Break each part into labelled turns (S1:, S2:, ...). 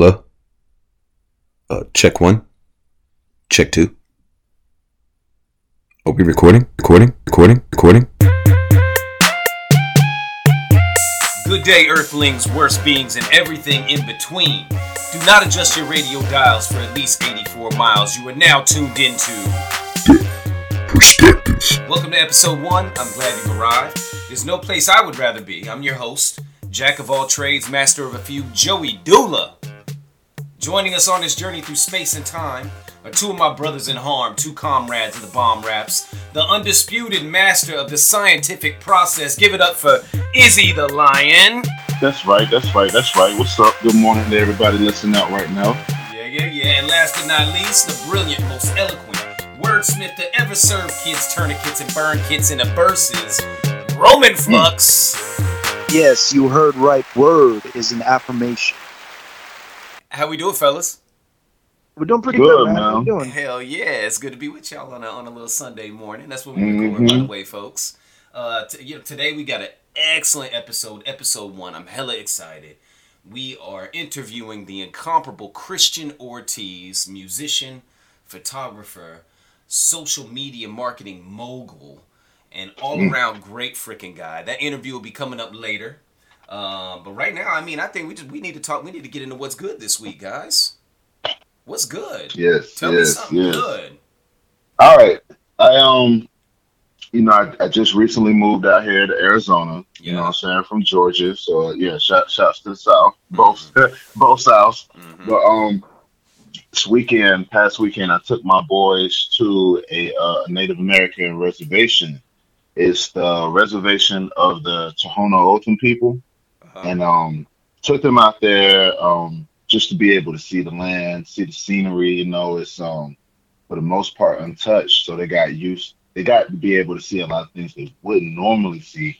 S1: Hello? Uh, check one. Check two. Are we recording? Recording? Recording? Recording?
S2: Good day, Earthlings, worst beings, and everything in between. Do not adjust your radio dials for at least 84 miles. You are now tuned into
S1: Perspectives.
S2: Welcome to episode one. I'm glad you arrived. There's no place I would rather be. I'm your host, Jack of all trades, master of a few, Joey Doolah. Joining us on this journey through space and time are two of my brothers in harm, two comrades of the bomb raps, the undisputed master of the scientific process. Give it up for Izzy the Lion.
S3: That's right. That's right. That's right. What's up? Good morning to everybody listening out right now.
S2: Yeah, yeah, yeah. And last but not least, the brilliant, most eloquent wordsmith to ever serve kids tourniquets and burn kits into verses, Roman Flux.
S4: Yes, you heard right. Word is an affirmation.
S2: How we doing, fellas?
S4: We're doing pretty
S3: Good,
S4: good, man. How
S3: man.
S4: you doing?
S2: Hell yeah, it's good to be with y'all on a, on a little Sunday morning. That's what we're recording, by the way, folks. Uh, t- you know, today we got an excellent episode, episode one. I'm hella excited. We are interviewing the incomparable Christian Ortiz, musician, photographer, social media marketing mogul, and all around great freaking guy. That interview will be coming up later. Um, but right now, I mean, I think we just we need to talk. We need to get into what's good this week, guys. What's good?
S3: Yes.
S2: Tell me something
S3: yes.
S2: good.
S3: All right. I um, you know, I, I just recently moved out here to Arizona. You know, what I'm saying from Georgia. So yeah, shout shouts to the South, both both Souths.
S2: Mhm.
S3: But um, this weekend, past weekend, I took my boys to a uh, Native American reservation. It's the reservation of the Tohono O'odham people.
S2: Uh-huh.
S3: and um took them out there um just to be able to see the land, see the scenery. You know, it's um for the most part untouched, so they got used. They got to be able to see a lot of things they wouldn't normally see.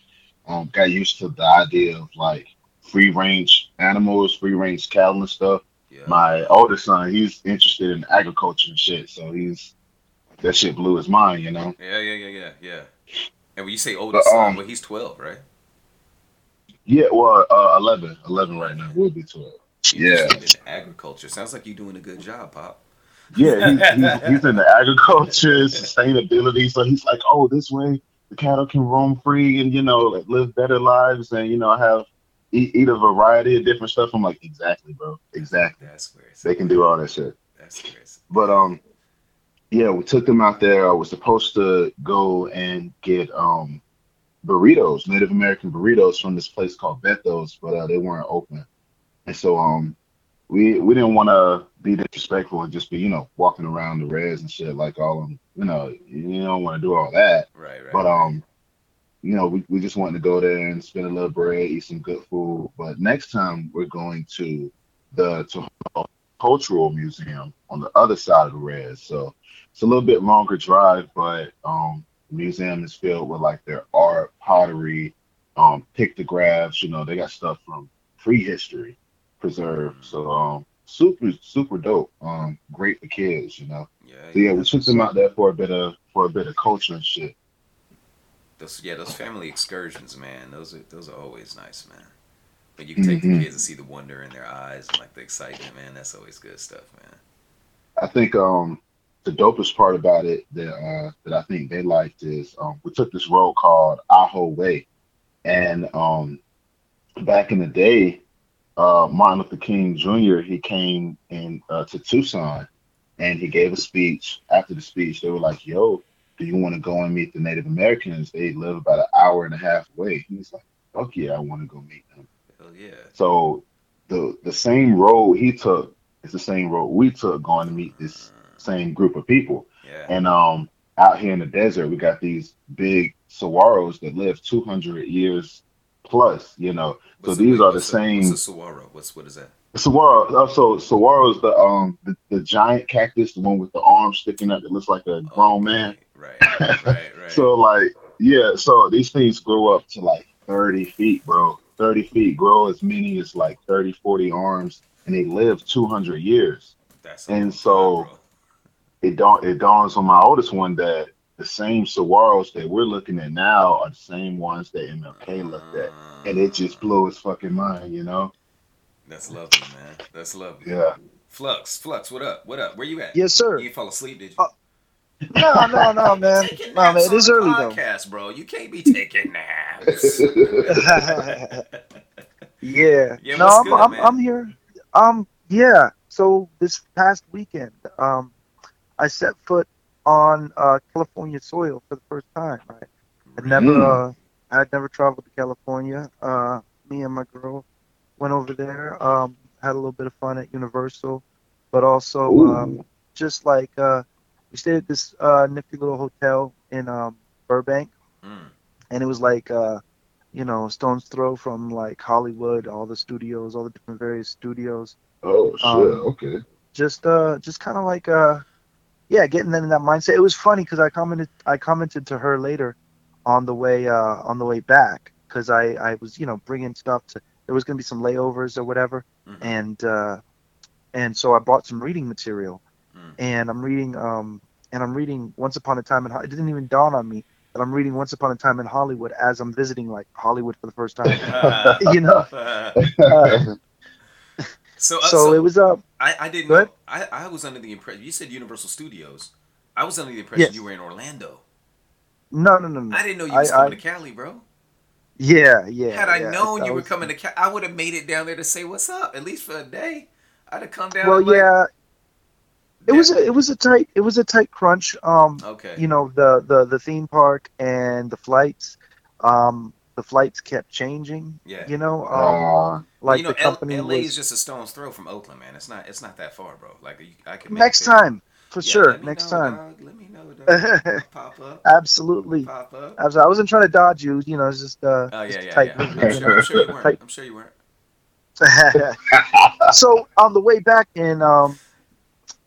S3: Um, got used to the idea of like free range animals, free range cattle and stuff.
S2: yeah.
S3: My oldest son, he's interested in agriculture and shit, so he's that shit blew his mind. You know.
S2: yeah, yeah, yeah, yeah, yeah. And when you say
S3: But,
S2: oldest son,
S3: um,
S2: well, he's twelve, right?
S3: Yeah, well, uh, 11, 11 right now. We'll be twelve. Yeah.
S2: In agriculture. Sounds like you're doing a good job, Pop.
S3: Yeah, he's, he's, he's into agriculture, sustainability. So he's like, oh, this way the cattle can roam free and you know like live better lives and you know have eat, eat a variety of different stuff. I'm like, exactly, bro, exactly.
S2: That's where
S3: They can do all that shit.
S2: That's where
S3: But um, yeah, we took them out there. I was supposed to go and get um burritos, Native American burritos from this place called Bethos, but uh, they weren't open, and so um. We, we didn't want to be disrespectful and just be you know walking around the res and shit like all them you know you don't want to do all that
S2: right, right.
S3: but um you know we, we just wanted to go there and spend a little bread eat some good food but next time we're going to the Tohono cultural museum on the other side of the res so it's a little bit longer drive but um the museum is filled with like their art pottery um pictographs you know they got stuff from prehistory preserved so um super super dope um great for kids you know
S2: yeah,
S3: so yeah we took them out there for a bit of for a bit of culture and shit
S2: Those, yeah, those family excursions, man. Those are those are always nice, man. But you can take
S3: Mhm.
S2: the kids and see the wonder in their eyes and like the excitement, man. That's always good stuff, man.
S3: I think um the dopest part about it that uh that I think they liked is um we took this road called Ajo Way and um back in the day uh Martin Luther King Jr. he came in uh, to Tucson and he gave a speech after the speech they were like yo do you want to go and meet the Native Americans they live about an hour and a half away he's like fuck yeah I want to go meet them
S2: Hell yeah.
S3: so the the same road he took is the same road we took going to meet this same group of people.
S2: Yeah.
S3: And um out here in the desert we got these big saguaros that live 200 years plus, you know. So
S2: What's
S3: these
S2: wait,
S3: are the same
S2: What's a saguaro? What's what is that?
S3: saguaro. Also saguaro is the um the, the giant cactus, the one with the arms sticking up that looks like a grown man.
S2: Right, right, right. right.
S3: So like yeah, so these things grow up to like 30 feet, bro. 30 feet, grow as many as like 30, 40 arms, and they live 200 years.
S2: That's
S3: and so-. It dawn it dawns on my oldest one that the same saguaros that we're looking at now are the same ones that MLK looked at, and it just blew his fucking mind, you know.
S2: That's lovely, man. That's lovely.
S3: Yeah.
S2: Flux, Flux, what up? What up? Where you at?
S4: Yes, sir.
S2: You ain't fall asleep, did you?
S4: Uh, No, no, no, man.
S2: Taking
S4: No, man. It is
S2: on the
S4: early though.
S2: podcast, bro. You can't be taking naps.
S4: yeah.
S2: Yeah,
S4: no, I'm,
S2: good,
S4: I'm. I'm here. Um, yeah. So this past weekend, um, I set foot on uh, California soil for the first time. Right. I'd never, uh, I'd never traveled to California. Uh, me and my girl went over there. Um, had a little bit of fun at Universal, but also um, just like uh, we stayed at this uh, nifty little hotel in um, Burbank
S2: Mm.
S4: and it was like uh you know stone's throw from like hollywood all the studios all the different various studios
S3: Oh shit.
S4: Um,
S3: okay.
S4: just uh just kind of like uh yeah getting them in that mindset. It was funny because i commented i commented to her later on the way uh on the way back because i i was you know bringing stuff to there was going to be some layovers or whatever.
S2: Mhm.
S4: and uh and so i bought some reading material.
S2: Mm.
S4: and i'm reading um and i'm reading once upon a time in Ho- it didn't even dawn on me that i'm reading once upon a time in hollywood as i'm visiting like hollywood for the first time. You know? Uh,
S2: so, uh,
S4: so it was uh
S2: I, I didn't know. I, I was under the impression. You said Universal Studios. I was under the impression
S4: Yes.
S2: you were in Orlando.
S4: no no no no
S2: I didn't know you
S4: I-
S2: was coming
S4: I-
S2: to Cali, bro.
S4: yeah yeah
S2: Had I
S4: yeah,
S2: known you were
S4: was-
S2: coming to Cali, I would have made it down there to say what's up, at least for a day. I'd have come down.
S4: well
S2: like,
S4: yeah it was a, it was a tight it was a tight crunch um
S2: Okay.
S4: you know the the the theme park and the flights um the flights kept changing
S2: Yeah.
S4: you know um
S3: Uh,
S4: like
S2: you know,
S4: the company
S2: L- LA
S4: was
S2: is just a stone's throw from Oakland, man. It's not. It's not that far, bro. Like you- I can.
S4: Next
S2: it
S4: time for
S2: Yeah,
S4: sure next
S2: know,
S4: time
S2: dog. Let me know, dog. pop up.
S4: absolutely
S2: Pop up.
S4: Absolutely. I wasn't trying to dodge you you know it's just uh
S2: Oh
S4: just
S2: yeah,
S4: a
S2: yeah,
S4: tight
S2: yeah. I'm sure, I'm sure you weren't.
S4: Tight-
S2: I'm sure you weren't.
S4: so on the way back in um,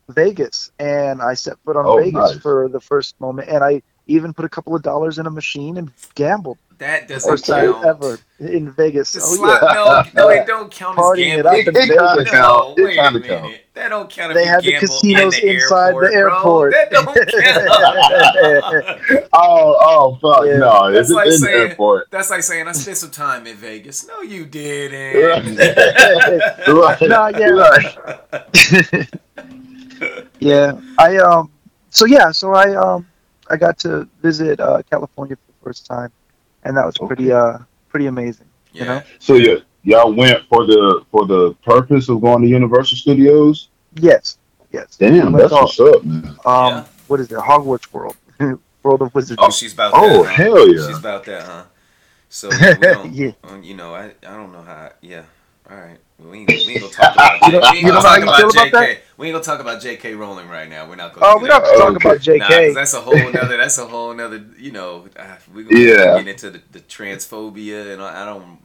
S4: Vegas, and I set foot on
S3: Oh,
S4: Vegas
S3: nice.
S4: for the first moment, and I even put a couple of dollars in a machine and gambled.
S2: That doesn't
S4: First time
S2: count.
S4: ever in Vegas.
S2: The
S4: oh
S2: slot,
S4: yeah.
S2: no, no, it don't count as
S4: Partying it
S2: gambling.
S4: up in
S3: It kinda
S4: Vegas.
S3: count. It
S2: wait a minute.
S3: count.
S2: That don't count if
S4: They
S2: you
S4: had the casinos
S2: the
S4: inside the
S2: airport,
S4: airport.
S2: Bro. That don't count.
S3: oh, oh, fuck
S4: Yeah.
S3: no!
S2: That's
S3: It's
S2: like
S3: in the
S2: saying-
S3: airport.
S2: That's like saying I spent some time in Vegas. No, you didn't.
S3: right.
S4: No, yeah.
S3: Right.
S4: yeah. I um. So yeah. So I um. I got to visit uh, California for the first time, and that was pretty uh pretty amazing. You know?
S3: So yeah, y'all went for the for the purpose of going to Universal Studios.
S4: Yes. Yes.
S3: Damn, that's
S4: went
S3: what's up, man.
S4: um.
S2: Yeah.
S4: What is it? Hogwarts World. World of Wizardry.
S2: Oh, she's about
S3: Oh
S2: that. huh?
S3: hell yeah!
S2: She's about that, huh? So yeah,
S4: Yeah.
S2: um, you know, I, I don't know how. Yeah, all right. We ain't, we ain't gonna talk about.
S4: You don't-
S2: we ain't
S4: you
S2: gonna
S4: know
S2: talk about
S4: feel about
S2: JK. We ain't gonna talk about JK Rowling right now. We're not gonna.
S4: Oh, we
S2: that.
S4: don't have to talk
S3: Okay.
S4: about
S2: Nah, 'cause
S4: JK.
S2: that's a whole nother. That's a whole nother. You know, uh, we gonna
S3: Yeah.
S2: get into the, the transphobia, and I, I don't.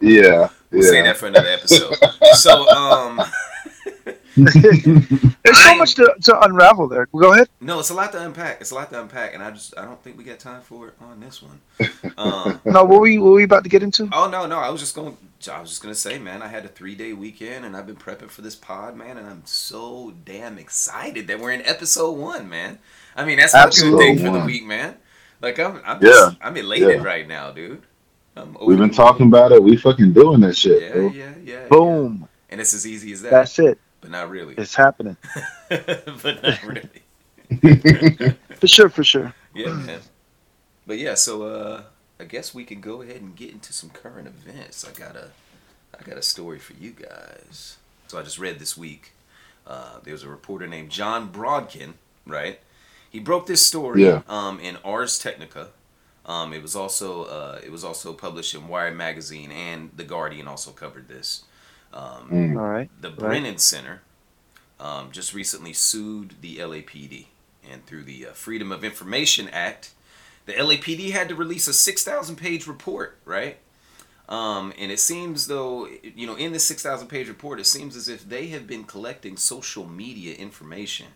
S3: Yeah,
S2: We'll say that for another episode. so, um,
S4: There's so
S2: I-
S4: much to, to unravel there. Go ahead.
S2: no, it's a lot to unpack. It's a lot to unpack, and I just I don't think we got time for it on this one. Um,
S4: No, what were you what were we about to get into?
S2: Oh no, no, I was just going. I was just gonna say, man, I had a three day weekend, and I've been prepping for this pod, man, and I'm so damn excited that we're in episode one, man. I mean, that's a good thing for the week, man. Like I'm, I'm
S3: Yeah,
S2: just, I'm elated
S3: yeah.
S2: right now, dude. I'm
S3: We've been talking about it. We fucking doing that shit,
S2: Yeah,
S3: bro.
S2: yeah, yeah. yeah.
S4: Boom.
S2: And it's as easy as that,
S4: That's it.
S2: but not really.
S4: It's happening.
S2: but not really.
S4: For sure, for sure.
S2: Yeah, man. But yeah, so uh I guess we can go ahead and get into some current events. I got a I got a story for you guys. So I just read this week. Uh, there was a reporter named Jon Brodkin, right? He broke this story
S3: Yeah.
S2: um, in Ars Technica. Um, it was also uh, it was also published in Wired magazine, and the Guardian also covered this. Um,
S3: Mm.
S4: All right.
S2: the Brennan Center um, just recently sued the LAPD, and through the uh, Freedom of Information Act, the LAPD had to release a 6,000 page report, right? Um, and it seems though, you know, in this 6,000 page report, it seems as if they have been collecting social media information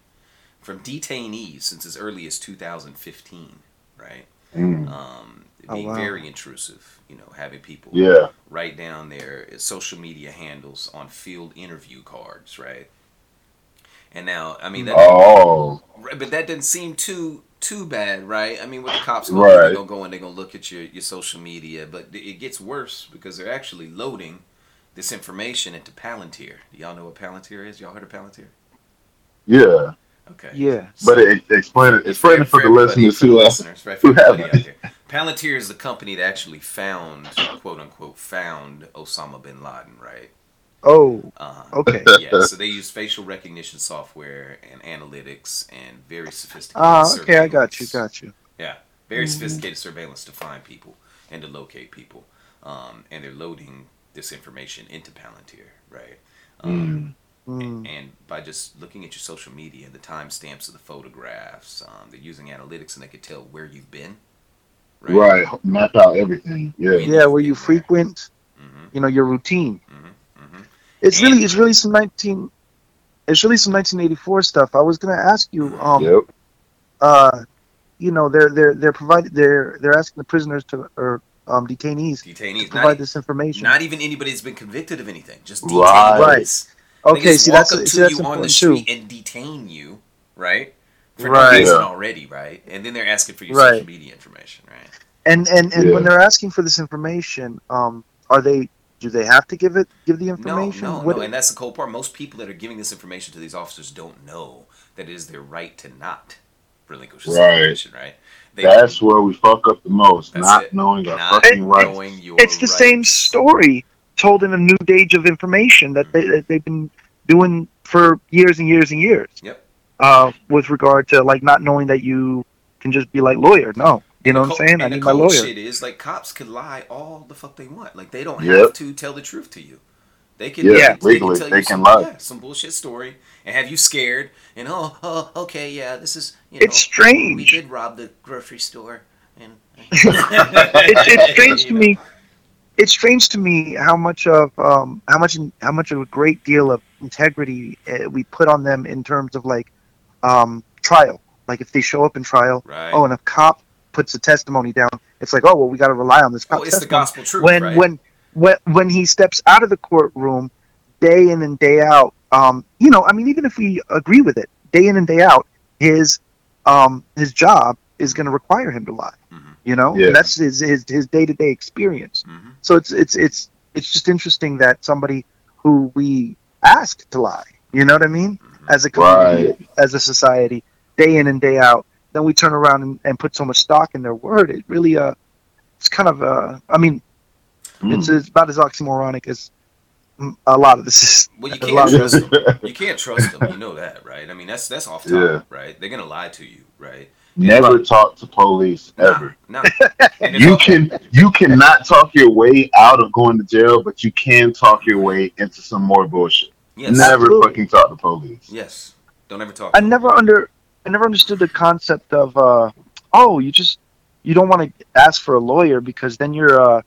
S2: from detainees since as early as 2015, right?
S3: Mm.
S2: Um,
S4: Oh,
S2: being
S4: wow.
S2: very intrusive, you know, having people
S3: Yeah,
S2: write down their social media handles on field interview cards, right? And now, I mean, that,
S3: oh,
S2: but that didn't seem too too bad, right? I mean, what the cops gonna do,
S3: Right.
S2: they're gonna go and they're gonna look at your, your social media, but it gets worse because they're actually loading this information into Palantir. Do y'all know what Palantir is? Y'all heard of Palantir?
S3: Yeah,
S2: Okay.
S4: Yeah.
S3: but it, explain it. Explain it for the
S2: everybody,
S3: listeners
S2: for the
S3: who
S2: listeners, right, for
S3: who
S2: everybody
S3: haven't.
S2: out there. Palantir is the company that actually found, quote unquote, found Osama bin Laden, right?
S4: Oh,
S2: Uh,
S4: okay.
S2: yeah, so they use facial recognition software and analytics and very sophisticated.
S4: Ah, okay, I got you,
S2: surveillance.
S4: got you.
S2: Yeah, very
S4: Mhm.
S2: sophisticated surveillance to find people and to locate people, um, and they're loading this information into Palantir, right? Um,
S4: Mm.
S2: And by just looking at your social media, and the timestamps of the photographs, um, they're using analytics and they could tell where you've been.
S3: right map out everything. Yeah,
S4: Yeah, where you frequent,
S2: hmm
S4: you know, your routine.
S2: hmm hmm
S4: It's really, it's really some nineteen, it's really some 1984 stuff. I was gonna ask you, um,
S3: yep.
S4: uh, you know, they're they're they're providing they're they're asking the prisoners to or um detainees to
S2: Detainees,
S4: provide this information.
S2: not even anybody that's been convicted of anything, just
S3: Right.
S2: detainees. They
S4: okay, see
S2: walk
S4: that's
S2: up
S4: see,
S2: to
S4: that's
S2: you on the street
S4: too.
S2: and detain you, right? For
S4: Right.
S2: no reason
S3: Yeah.
S2: already, right? And then they're asking for your
S4: Right.
S2: social media information, right?
S4: And and and when they're asking for this information, um, are they do they have to give it give the information?
S2: no,
S4: What-
S2: no, and that's the cold part. Most people that are giving this information to these officers don't know that it is their right to not relinquish this
S3: Right.
S2: information, right? They,
S3: That's where we fuck up the most. Not
S2: it.
S3: knowing our
S2: not
S3: fucking rights.
S2: knowing your
S4: it's the same story told in a new age of information that they that they've been doing for years and years and years.
S2: Yep.
S4: Uh, with regard to like not knowing that you can just be like lawyer. No, you know what I'm saying?
S2: co-
S4: I
S2: and
S4: need my
S2: cold
S4: lawyer.
S2: shit is like cops could lie all the fuck they want. Like they don't
S3: Yep.
S2: have to tell the truth to you. They can,
S3: Yeah,
S2: they can,
S3: legally,
S2: tell
S3: they
S2: you
S3: can
S2: some,
S3: lie.
S2: yeah, some bullshit story and have you scared. And oh, oh, okay, yeah, this is you know,
S4: It's strange.
S2: we did rob the grocery store. And
S4: it's, it's strange to me. It's strange to me how much of um, how much how much of a great deal of integrity uh, we put on them in terms of like um, trial. Like if they show up in trial,
S2: Right.
S4: oh, and a cop puts a testimony down, it's like, oh well, we got to rely on this.
S2: Oh,
S4: cop's
S2: it's the gospel truth,
S4: when
S2: right?
S4: when when when he steps out of the courtroom day in and day out um you know i mean even if we agree with it day in and day out his um his job is going to require him to lie
S2: Mhm.
S4: you know
S3: Yeah.
S4: and that's his his his day-to-day experience
S2: Mhm.
S4: so it's it's it's it's just interesting that somebody who we ask to lie you know what i mean
S2: Mhm.
S4: as a community as a society day in and day out then we turn around and, and put so much stock in their word it really uh it's kind of uh i mean
S3: Mm.
S4: it's, it's about as oxymoronic as a lot of this is.
S2: Well, you can't trust them. You can't trust them. You know that, right? I mean, that's that's off top,
S3: Yeah.
S2: right? They're gonna lie to you, right?
S3: Never talk to police ever.
S2: No. And
S3: You can you cannot talk your way out of going to jail, but you can talk your way into some more bullshit.
S2: Yes.
S3: Never
S4: Absolutely.
S3: fucking talk to police.
S2: Yes. Don't ever talk.
S4: I
S2: to them.
S4: never under I never understood the concept of uh oh you just you don't want to ask for a lawyer because then you're uh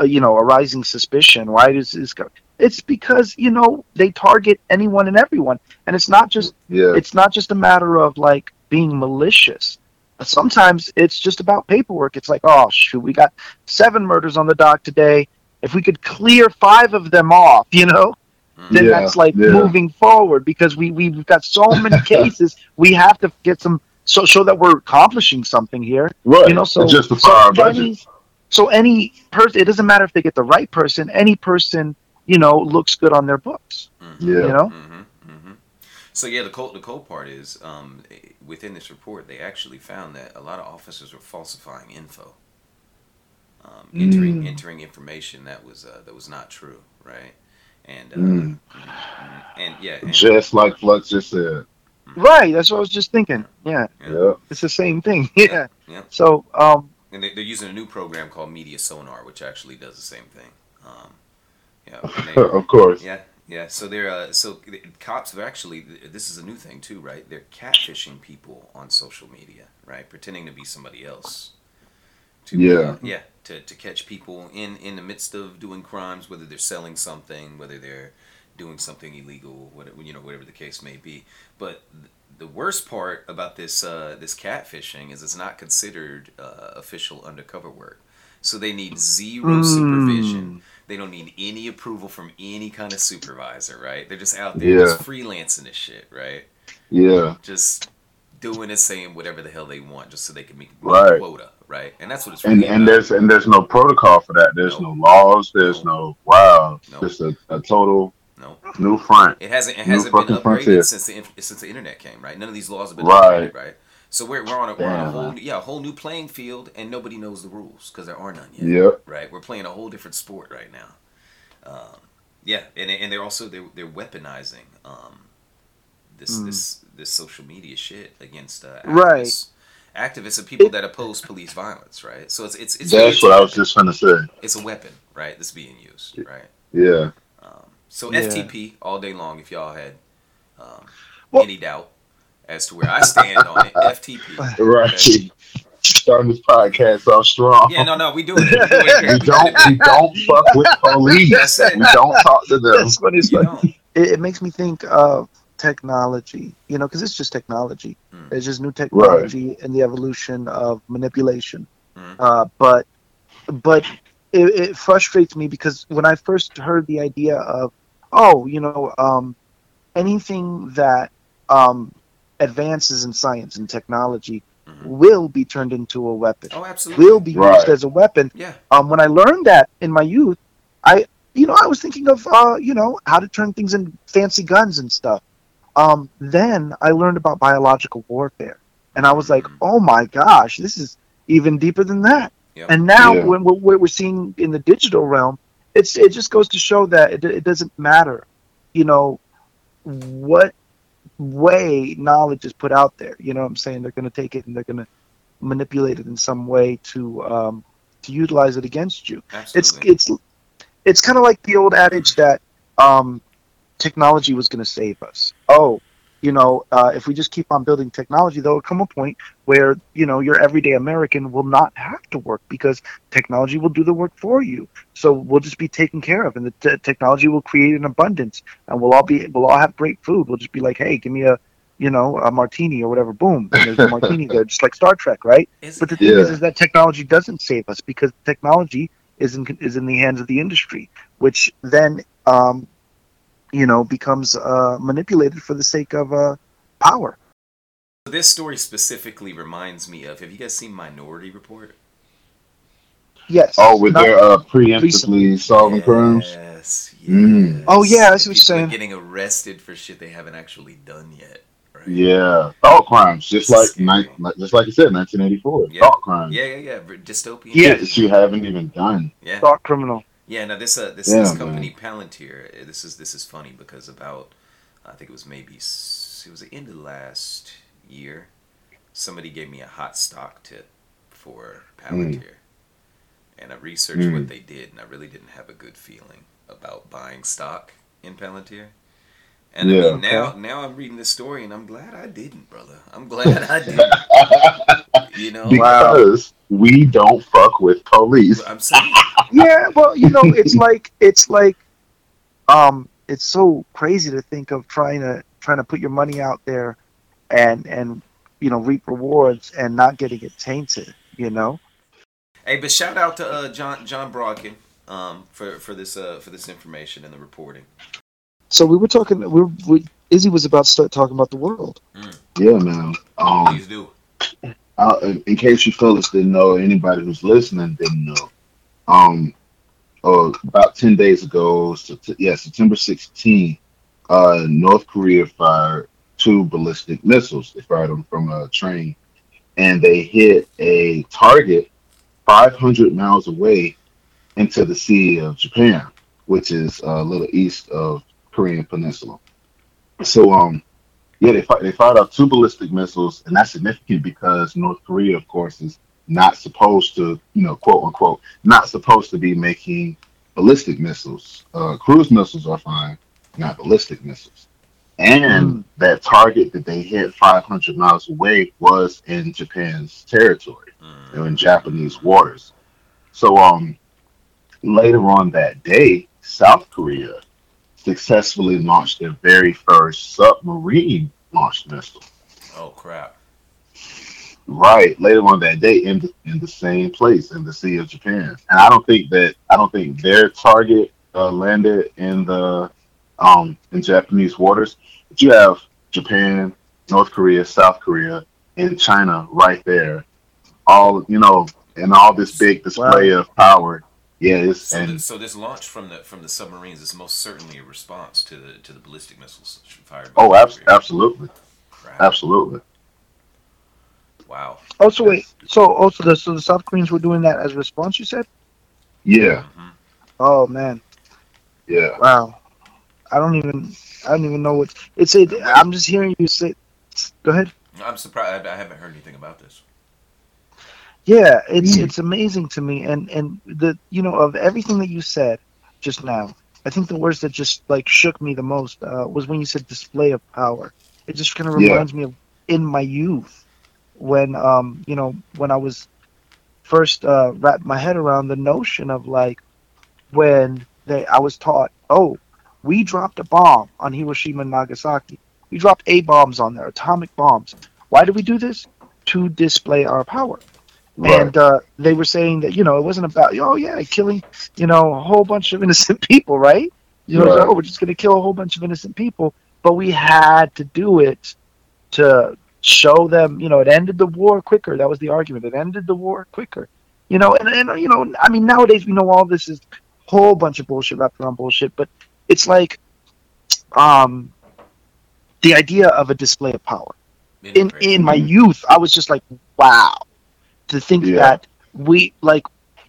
S4: uh, you know arising suspicion. Why does this go? It's because you know they target anyone and everyone, and it's not just
S3: Yeah.
S4: it's not just a matter of like being malicious. Sometimes it's just about paperwork. It's like, oh shoot, we got seven murders on the dock today. If we could clear five of them off, you know. Then
S3: Yeah,
S4: that's like
S3: yeah.
S4: moving forward because we we've got so many cases. We have to get some so show that we're accomplishing something here.
S3: right.
S4: You know, so
S3: justify
S4: so
S3: budget.
S4: any, so any person, it doesn't matter if they get the right person. Any person, you know, looks good on their books.
S2: Mhm.
S3: Yeah.
S4: You know,
S2: hmm hmm So yeah, the cold the cold part is um, within this report they actually found that a lot of officers were falsifying info, um, entering
S4: Mm.
S2: entering information that was uh, that was not true, right? And uh,
S3: Mm.
S2: and yeah, and,
S3: Just like Flux just said.
S4: right? That's what I was just thinking. Yeah,
S2: yeah.
S3: Yeah.
S4: it's the same thing. Yeah.
S2: Yeah.
S4: So, um,
S2: and they, they're using a new program called Media Sonar, which actually does the same thing. Um, yeah, they-
S3: of course.
S2: Yeah, yeah. So they're uh, so the cops have actually. This is a new thing too, right? They're catfishing people on social media, right? Pretending to be somebody else. To,
S3: Yeah.
S2: uh, yeah. To, to catch people in in the midst of doing crimes, whether they're selling something, whether they're doing something illegal, whatever you know, whatever the case may be. But th- the worst part about this uh, this catfishing is it's not considered uh, official undercover work. So they need zero
S4: Mm.
S2: supervision. They don't need any approval from any kind of supervisor, right? They're just out there
S3: Yeah.
S2: just freelancing this shit, right?
S3: Yeah.
S2: Just doing and saying whatever the hell they want just so they can meet, meet
S3: Right.
S2: quota, right? And that's what it's
S3: and
S2: really
S3: and
S2: about.
S3: there's and there's no protocol for that. There's no laws. There's no wow.
S2: No.
S3: Just a, a total
S2: no.
S3: new front.
S2: It hasn't it hasn't been upgraded
S3: frontier.
S2: since the since the internet came, right? None of these laws have been
S3: Right.
S2: upgraded, right? So we're, we're on a, we're on a whole yeah a whole new playing field, and nobody knows the rules because there are none yet.
S3: Yep.
S2: Right, we're playing a whole different sport right now. Um, yeah, and and they're also they're they're weaponizing um, this
S4: Mm.
S2: this this social media shit against uh,
S4: Right.
S2: Activists. Activists are people that oppose police violence, right? So it's it's it's
S3: That's
S2: really-
S3: what I was just trying to say.
S2: It's a weapon, right? That's being used, right?
S3: Yeah.
S2: Um, so
S4: Yeah.
S2: FTP all day long. If y'all had um,
S4: Well-
S2: any doubt as to where I stand on it, FTP.
S3: Right.
S2: Okay.
S3: Starting this podcast off strong.
S2: Yeah, no, no, we do it. We do it.
S3: We don't we don't fuck with police. We don't talk to them.
S4: That's funny. as
S2: You
S4: fuck.
S2: don't.
S4: It, it makes me think of technology, you know, because it's just technology.
S2: Mm.
S4: It's just new technology and the evolution of manipulation.
S2: Mhm.
S4: Uh, but but it, it frustrates me because when I first heard the idea of, oh, you know, um, anything that um, advances in science and technology
S2: Mhm.
S4: will be turned into a weapon.
S2: Oh, absolutely.
S4: Will be
S3: Right.
S4: used as a weapon.
S2: Yeah.
S4: Um, when I learned that in my youth, I, you know, I was thinking of, uh, you know, how to turn things in fancy guns and stuff. Um, then I learned about biological warfare, and I was like,
S2: Mhm.
S4: oh my gosh, this is even deeper than that.
S2: Yep.
S4: And now,
S3: Yeah.
S4: when we're, what we're seeing in the digital realm, it's it just goes to show that it, it doesn't matter, you know, what way knowledge is put out there. You know what I'm saying? They're going to take it and they're going to manipulate it in some way to um, to utilize it against you. It's it's it's kind of like the old adage that um, technology was going to save us. Oh, you know, uh, if we just keep on building technology, there will come a point where you know your everyday American will not have to work because technology will do the work for you. So we'll just be taken care of, and the t- technology will create an abundance, and we'll all be we'll all have great food. We'll just be like, hey, give me a you know a martini or whatever. Boom, and there's a martini there, just like Star Trek, right?
S2: Is
S4: But the
S2: it?
S4: thing is, is that technology doesn't save us because technology is in is in the hands of the industry, which then um, you know becomes uh, manipulated for the sake of uh, power.
S2: This story specifically reminds me of. Have you guys seen Minority Report?
S4: Yes.
S3: Oh, with their uh, preemptively
S4: recently.
S3: solving crimes.
S2: Yes. yes.
S3: Mm.
S4: Oh, yeah, I see what you're saying.
S2: Getting arrested for shit they haven't actually done yet. Right?
S3: Yeah, thought crimes, just like, ni- like just like you said, 1984.
S2: Yeah.
S3: Thought crimes.
S2: Yeah, yeah, yeah. Dystopian.
S4: Yeah.
S3: That you haven't even done.
S2: Yeah.
S4: thought criminal.
S2: Yeah, now this uh this,
S3: Yeah,
S2: this
S3: man.
S2: company Palantir, uh, this is this is funny because about I think it was maybe it was the end of last year, somebody gave me a hot stock tip for Palantir, and I researched
S3: Mm.
S2: what they did, and I really didn't have a good feeling about buying stock in Palantir. And
S3: Yeah.
S2: I mean, now now I'm reading this story, and I'm glad I didn't, brother. I'm glad I didn't. You know,
S3: because we don't fuck with police.
S2: I'm saying.
S4: Yeah, well, you know, it's like it's like um it's so crazy to think of trying to trying to put your money out there and and you know reap rewards and not getting it tainted, you know?
S2: Hey, but shout out to uh, John Jon Brodkin um, for for this uh, for this information and the reporting.
S4: So we were talking we, were, we Izzy was about to start talking about the world.
S3: Yeah, man. Um,
S2: Please do.
S3: uh, in in case you fellas didn't know, anybody who's listening didn't know, um, uh, about ten days ago, Sept- yeah, September 16, uh, North Korea fired two ballistic missiles. They fired them from a train, and they hit a target 500 miles away into the Sea of Japan, which is a little east of Korean Peninsula. So, um, yeah, they they fired off two ballistic missiles, and that's significant because North Korea, of course, is not supposed to, you know, quote unquote, not supposed to be making ballistic missiles. Uh, cruise missiles are fine, not ballistic missiles. And that target that they hit 500 miles away was in Japan's territory, you know, in Japanese waters. So, um, later on that day, South Korea successfully launched their very first submarine launched missile.
S2: Oh crap!
S3: Right, later on that day in the, in the same place in the Sea of Japan, and I don't think that I don't think their target uh, landed in the um in Japanese waters. But you have Japan, North Korea, South Korea, and China right there. All you know, and all this big display of power. Yeah, it's
S2: So,
S3: and
S2: th- so this launch from the from the submarines is most certainly a response to the to the ballistic missiles fired. by
S3: oh,
S2: North
S3: abs- absolutely,
S2: Right.
S3: absolutely.
S2: Wow.
S4: Also, wait. So, also the so the South Koreans were doing that as a response. You said?
S3: Yeah,
S2: Mhm.
S4: Oh man,
S3: yeah.
S4: wow. I don't even. I don't even know what it's. It, I'm just hearing you say. Go ahead.
S2: I'm surprised. I haven't heard anything about this.
S4: Yeah, it's it's amazing to me, and and the you know of everything that you said just now, I think the words that just like shook me the most uh, was when you said display of power. It just kind of
S3: Yeah.
S4: reminds me of in my youth when um you know when I was first uh, wrapped my head around the notion of like when they I was taught oh we dropped a bomb on Hiroshima and Nagasaki. We dropped A bombs on there atomic bombs. Why did we do this? To display our power
S3: Right.
S4: and uh, they were saying that you know it wasn't about oh yeah killing you know a whole bunch of innocent people right? You know
S3: Right.
S4: oh we're just going to kill a whole bunch of innocent people but we had to do it to show them you know it ended the war quicker. That was the argument. It ended the war quicker. You know and, and you know i mean nowadays we know all this is a whole bunch of bullshit wrapped around bullshit but it's like um the idea of a display of power. In in my youth i was just like wow to think
S3: Yeah.
S4: that we like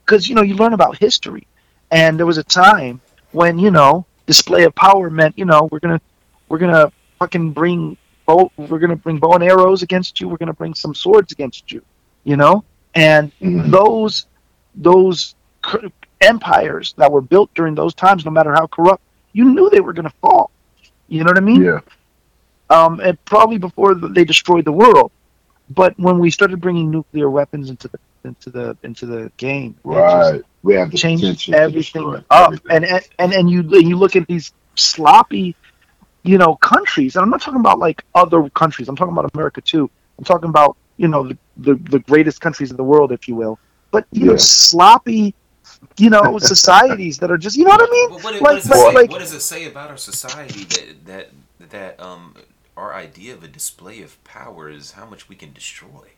S4: because you know you learn about history and there was a time when you know display of power meant you know we're gonna we're gonna fucking bring bow we're gonna bring bow and arrows against you we're gonna bring some swords against you you know and
S3: Mhm.
S4: those those empires that were built during those times no matter how corrupt you knew they were gonna fall you know what i mean
S3: Yeah,
S4: um, and probably before they destroyed the world. But when we started bringing nuclear weapons into the into the into the game,
S3: right. We have the
S4: changed
S3: to
S4: everything up.
S3: everything.
S4: And, and and and you you look at these sloppy, you know, countries. And I'm not talking about like other countries. I'm talking about America too. I'm talking about you know the the, the greatest countries in the world, if you will. But you know, sloppy, you know, societies that are just you know what I mean.
S2: Well, what,
S4: Like-
S2: what, does it say,
S4: like-
S2: what does it say about our society that that that um our idea of a display of power is how much we can destroy?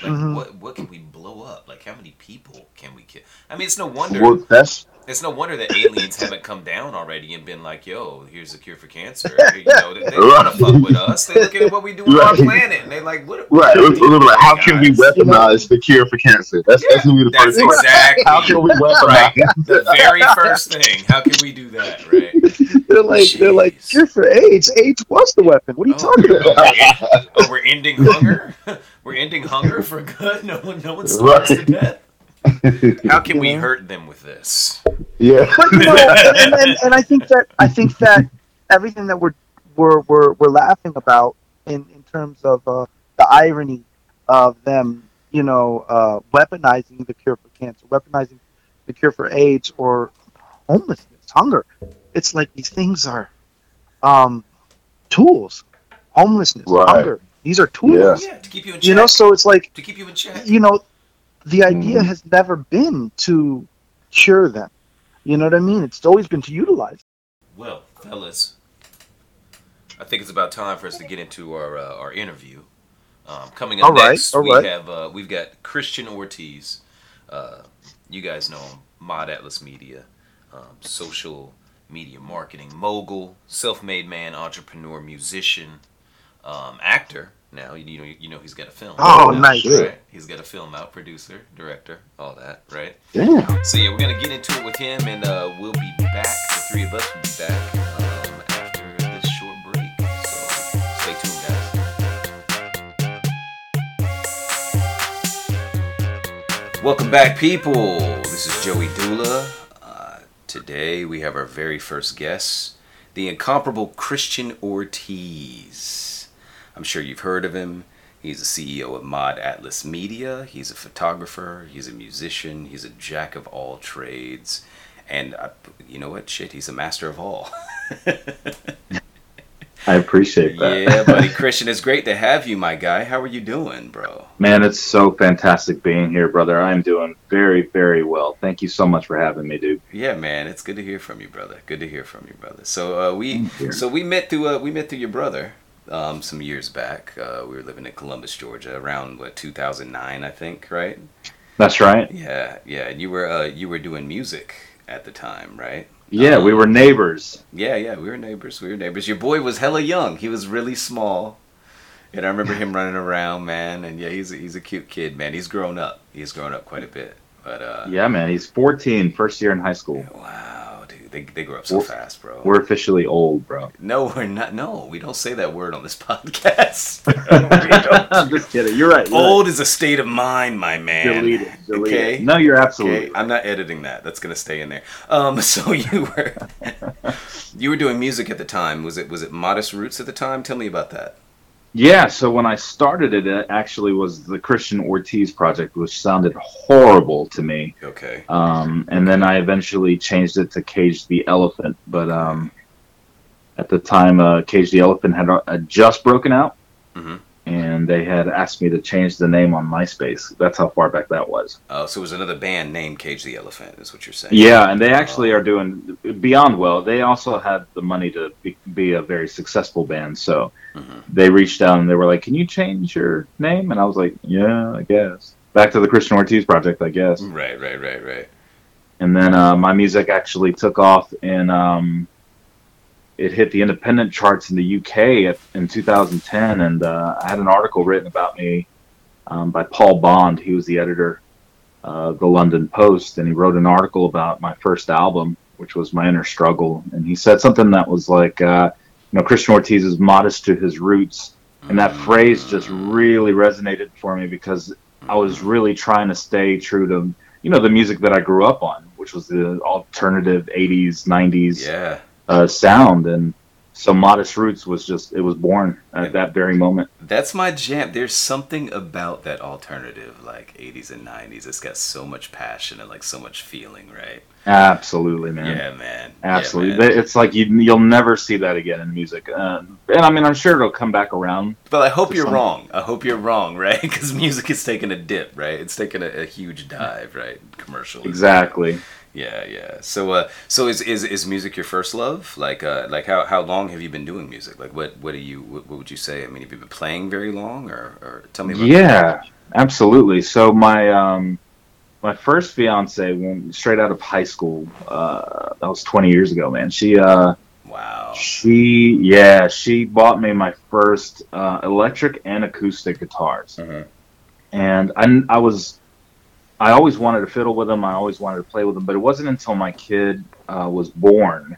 S2: Like
S4: Mhm.
S2: what what can we blow up? Like how many people can we kill? I mean, it's no wonder
S3: Well, that's
S2: it's no wonder that aliens haven't come down already and been like, "Yo, here's a cure for cancer." You know, they, they don't want to fuck with us. They look at what we do on our planet and they like, "What?"
S3: right.
S2: what
S3: we're like, how
S2: guys?
S3: can we weaponize the cure for cancer? That's that's gonna be the first thing.
S2: exactly
S3: How can we weaponize?
S2: right. The very first thing. How can we do that? Right.
S4: They're like they're like cure for AIDS. AIDS was the weapon. What are you
S2: Oh.
S4: talking about?
S2: Oh, we're ending hunger. we're ending hunger for good. No one, no one starves to
S3: Right.
S2: death. How can we hurt them with this?
S3: yeah.
S4: but you know, and, and, and I think that I think that everything that we're we're we're, we're laughing about in in terms of uh, the irony of them, you know, uh, weaponizing the cure for cancer, weaponizing the cure for AIDS or homelessness, hunger. It's like these things are um, tools. Homelessness,
S3: Right.
S4: hunger. These are tools.
S2: Yeah, to keep you in check.
S4: You know, so it's like
S2: to keep you in check.
S4: you know, the idea
S3: Mhm.
S4: has never been to cure them. You know what I mean? It's always been to utilize.
S2: Well, fellas, I think it's about time for us to get into our uh, our interview. Um, coming up
S4: All right,
S2: next,
S4: all
S2: we
S4: right.
S2: have uh, we've got Christian Ortiz. Uh, you guys know him, Mod Atlas Media, um, social media marketing mogul, self-made man, entrepreneur, musician, um, actor. Now you know you know he's got a film.
S4: Oh,
S2: out,
S4: nice.
S2: Right? He's got a film out, producer, director, all that, right?
S3: Yeah.
S2: So yeah, we're gonna get into it with him, and uh, we'll be back. The three of us will be back um, after this short break. So stay tuned, guys. Welcome back, people. This is Joey Doolah. Uh, today we have our very first guest, the incomparable Christian Ortiz. I'm sure you've heard of him. He's the CEO of Mod Atlas Media. He's a photographer. He's a musician. He's a jack of all trades. And uh, you know what? Shit, he's a master of all.
S5: I appreciate that.
S2: yeah, buddy. Christian, it's great to have you, my guy. How are you doing, bro?
S5: Man, it's so fantastic being here, brother. I'm doing very, very well. Thank you so much for having me, dude.
S2: Yeah, man. It's good to hear from you, brother. Good to hear from you, brother. So uh, we so we met through uh, we met through your brother um, some years back. Uh, we were living in Columbus, Georgia, around what 2009, I think, right?
S5: That's right.
S2: Yeah, yeah. And you were uh, you were doing music at the time, right?
S5: Yeah, we
S2: Um,
S5: were neighbors.
S2: Yeah, yeah. We were neighbors. We were neighbors. Your boy was hella young. He was really small. And I remember him running around, man. And yeah, he's a, he's a cute kid, man. He's grown up. He's grown up quite a bit. But uh,
S5: Yeah, man. He's 14, first year in high school.
S2: wow, they they grow up so
S5: We're-
S2: fast, bro.
S5: We're officially old, bro.
S2: no, we're not. No, we don't say that word on this podcast.
S5: I'm just kidding. You're right. You're
S2: Old is a state of mind, my man.
S5: Delete it. Delete
S2: Okay.
S5: it. No, you're absolutely.
S2: Okay, I'm not editing that. That's gonna stay in there. Um, so you were you were doing music at the time. Was it was it Modest Roots at the time? Tell me about that.
S5: Yeah, so when I started it, it actually was the Christian Ortiz project, which sounded horrible to me.
S2: Okay.
S5: Um, and then I eventually changed it to Cage the Elephant. But um, at the time, uh, Cage the Elephant had, uh, just broken out,
S2: Mhm.
S5: And they had asked me to change the name on MySpace. That's how far back that was.
S2: Oh, so it was another band named Cage the Elephant, is what you're saying?
S5: Yeah, and they actually are doing beyond well. They also had the money to be, be a very successful band, so
S2: Mhm.
S5: they reached out and they were like, "Can you change your name?" And I was like, "Yeah, I guess." Back to the Christian Ortiz project, I guess.
S2: Right, right, right, right.
S5: And then uh, my music actually took off, and um, it hit the independent charts in the UK at, in 2010. And uh, I had an article written about me um, by Paul Bond. He was the editor of the London Post, and he wrote an article about my first album, which was my inner struggle. And he said something that was like, uh, you know, Christian Ortiz is modest to his roots. And that phrase just really resonated for me because I was really trying to stay true to, you know, the music that I grew up on, which was the alternative 80s, 90s
S2: Yeah.
S5: Uh, sound. And so Modest Roots was just, it was born at that very moment.
S2: That's my jam. There's something about that alternative, like 80s and 90s. It's got so much passion and like so much feeling, right?
S5: Absolutely, man.
S2: Yeah, man.
S5: Absolutely.
S2: Yeah, man.
S5: It's like you, you'll never see that again in music. Uh, and I mean, I'm sure it'll come back around.
S2: But I hope you're
S5: some-
S2: wrong. I hope you're wrong, right? Because music is taking a dip, right? It's taking a, a huge dive, right? Commercially.
S5: Exactly.
S2: Yeah, yeah. So, uh, so is, is is music your first love? Like, uh, like how, how long have you been doing music? Like, what what do you what, what would you say? I mean, have you been playing very long, or, or tell me about
S5: Yeah, absolutely. So my um, my first fiance, when straight out of high school, uh, that was 20 years ago, man. She uh,
S2: Wow.
S5: she yeah, she bought me my first uh, electric and acoustic guitars,
S2: Mhm.
S5: and I I was I always wanted to fiddle with them. I always wanted to play with them, but it wasn't until my kid uh, was born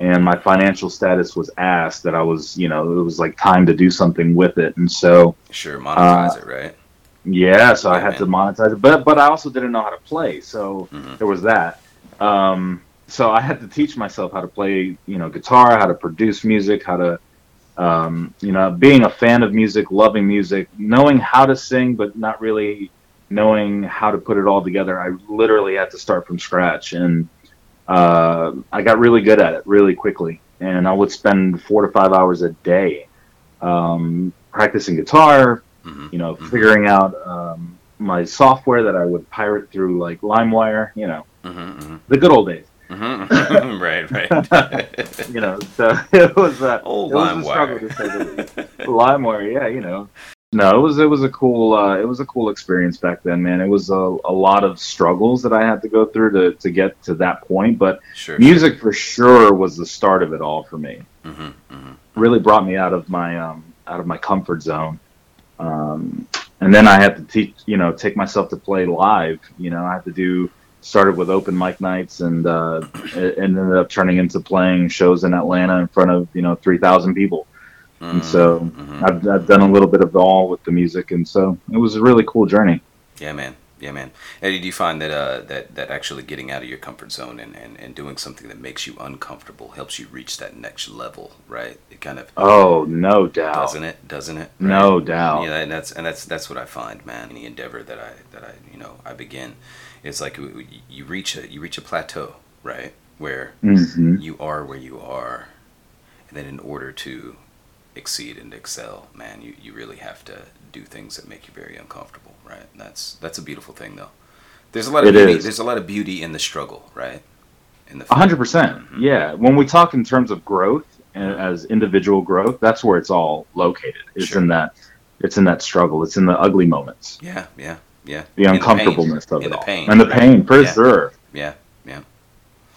S5: and my financial status was asked that I was, you know, it was like time to do something with it. And so,
S2: Sure, monetize
S5: Uh,
S2: it, right?
S5: yeah, so I had to monetize it, but but I also didn't know how to play, so
S2: Mhm.
S5: there was that. Um, so I had to teach myself how to play, you know, guitar, how to produce music, how to, um, you know, being a fan of music, loving music, knowing how to sing, but not really knowing how to put it all together. I literally had to start from scratch, and uh, I got really good at it really quickly. And I would spend four to five hours a day um, practicing guitar,
S2: Mhm.
S5: you know,
S2: Mhm.
S5: figuring out um, my software that I would pirate through like LimeWire, you know,
S2: Mm-hmm,
S5: the good old days,
S2: mm-hmm. right, right.
S5: you know. So it was a,
S2: Old
S5: it was a struggle
S2: LimeWire.
S5: to say the least. LimeWire, yeah, you know. No, it was it was a cool uh, it was a cool experience back then, man. It was a, a lot of struggles that I had to go through to, to get to that point, but
S2: Sure.
S5: music for sure was the start of it all for me.
S2: Mm-hmm, mm-hmm.
S5: really brought me out of my um, out of my comfort zone. Um, and then I had to teach, you know, take myself to play live. You know, I had to do started with open mic nights, and uh, ended up turning into playing shows in Atlanta in front of you know three thousand people. And so
S2: Mhm.
S5: I've, I've done a little bit of all with the music, and so it was a really cool journey.
S2: Yeah, man. Yeah, man. Eddie, do you find that uh, that that actually getting out of your comfort zone and, and, and doing something that makes you uncomfortable helps you reach that next level, right? It kind of
S5: Oh, no doubt.
S2: doesn't it? Doesn't it?
S5: No doubt.
S2: Yeah, and that's and that's that's what I find, man. Any endeavor that I that I you know I begin, it's like you- reach a you reach a plateau, right, where
S5: hmm
S2: you are where you are, and then in order to exceed and excel, man, you, you really have to do things that make you very uncomfortable, right? And that's that's a beautiful thing, though. There's a lot of
S5: It
S2: beauty.
S5: is.
S2: There's a lot of beauty in the struggle, right? In the
S5: hundred percent.
S2: Mhm.
S5: Yeah. When we talk in terms of growth and as individual growth, that's where it's all located. It's
S2: Sure.
S5: in that it's in that struggle. It's in the ugly moments.
S2: Yeah, yeah, Yeah.
S5: the uncomfortableness
S2: pain.
S5: of it
S2: the
S5: all,
S2: pain,
S5: and the
S2: right.
S5: pain for
S2: Yeah.
S5: sure.
S2: Yeah. Yeah.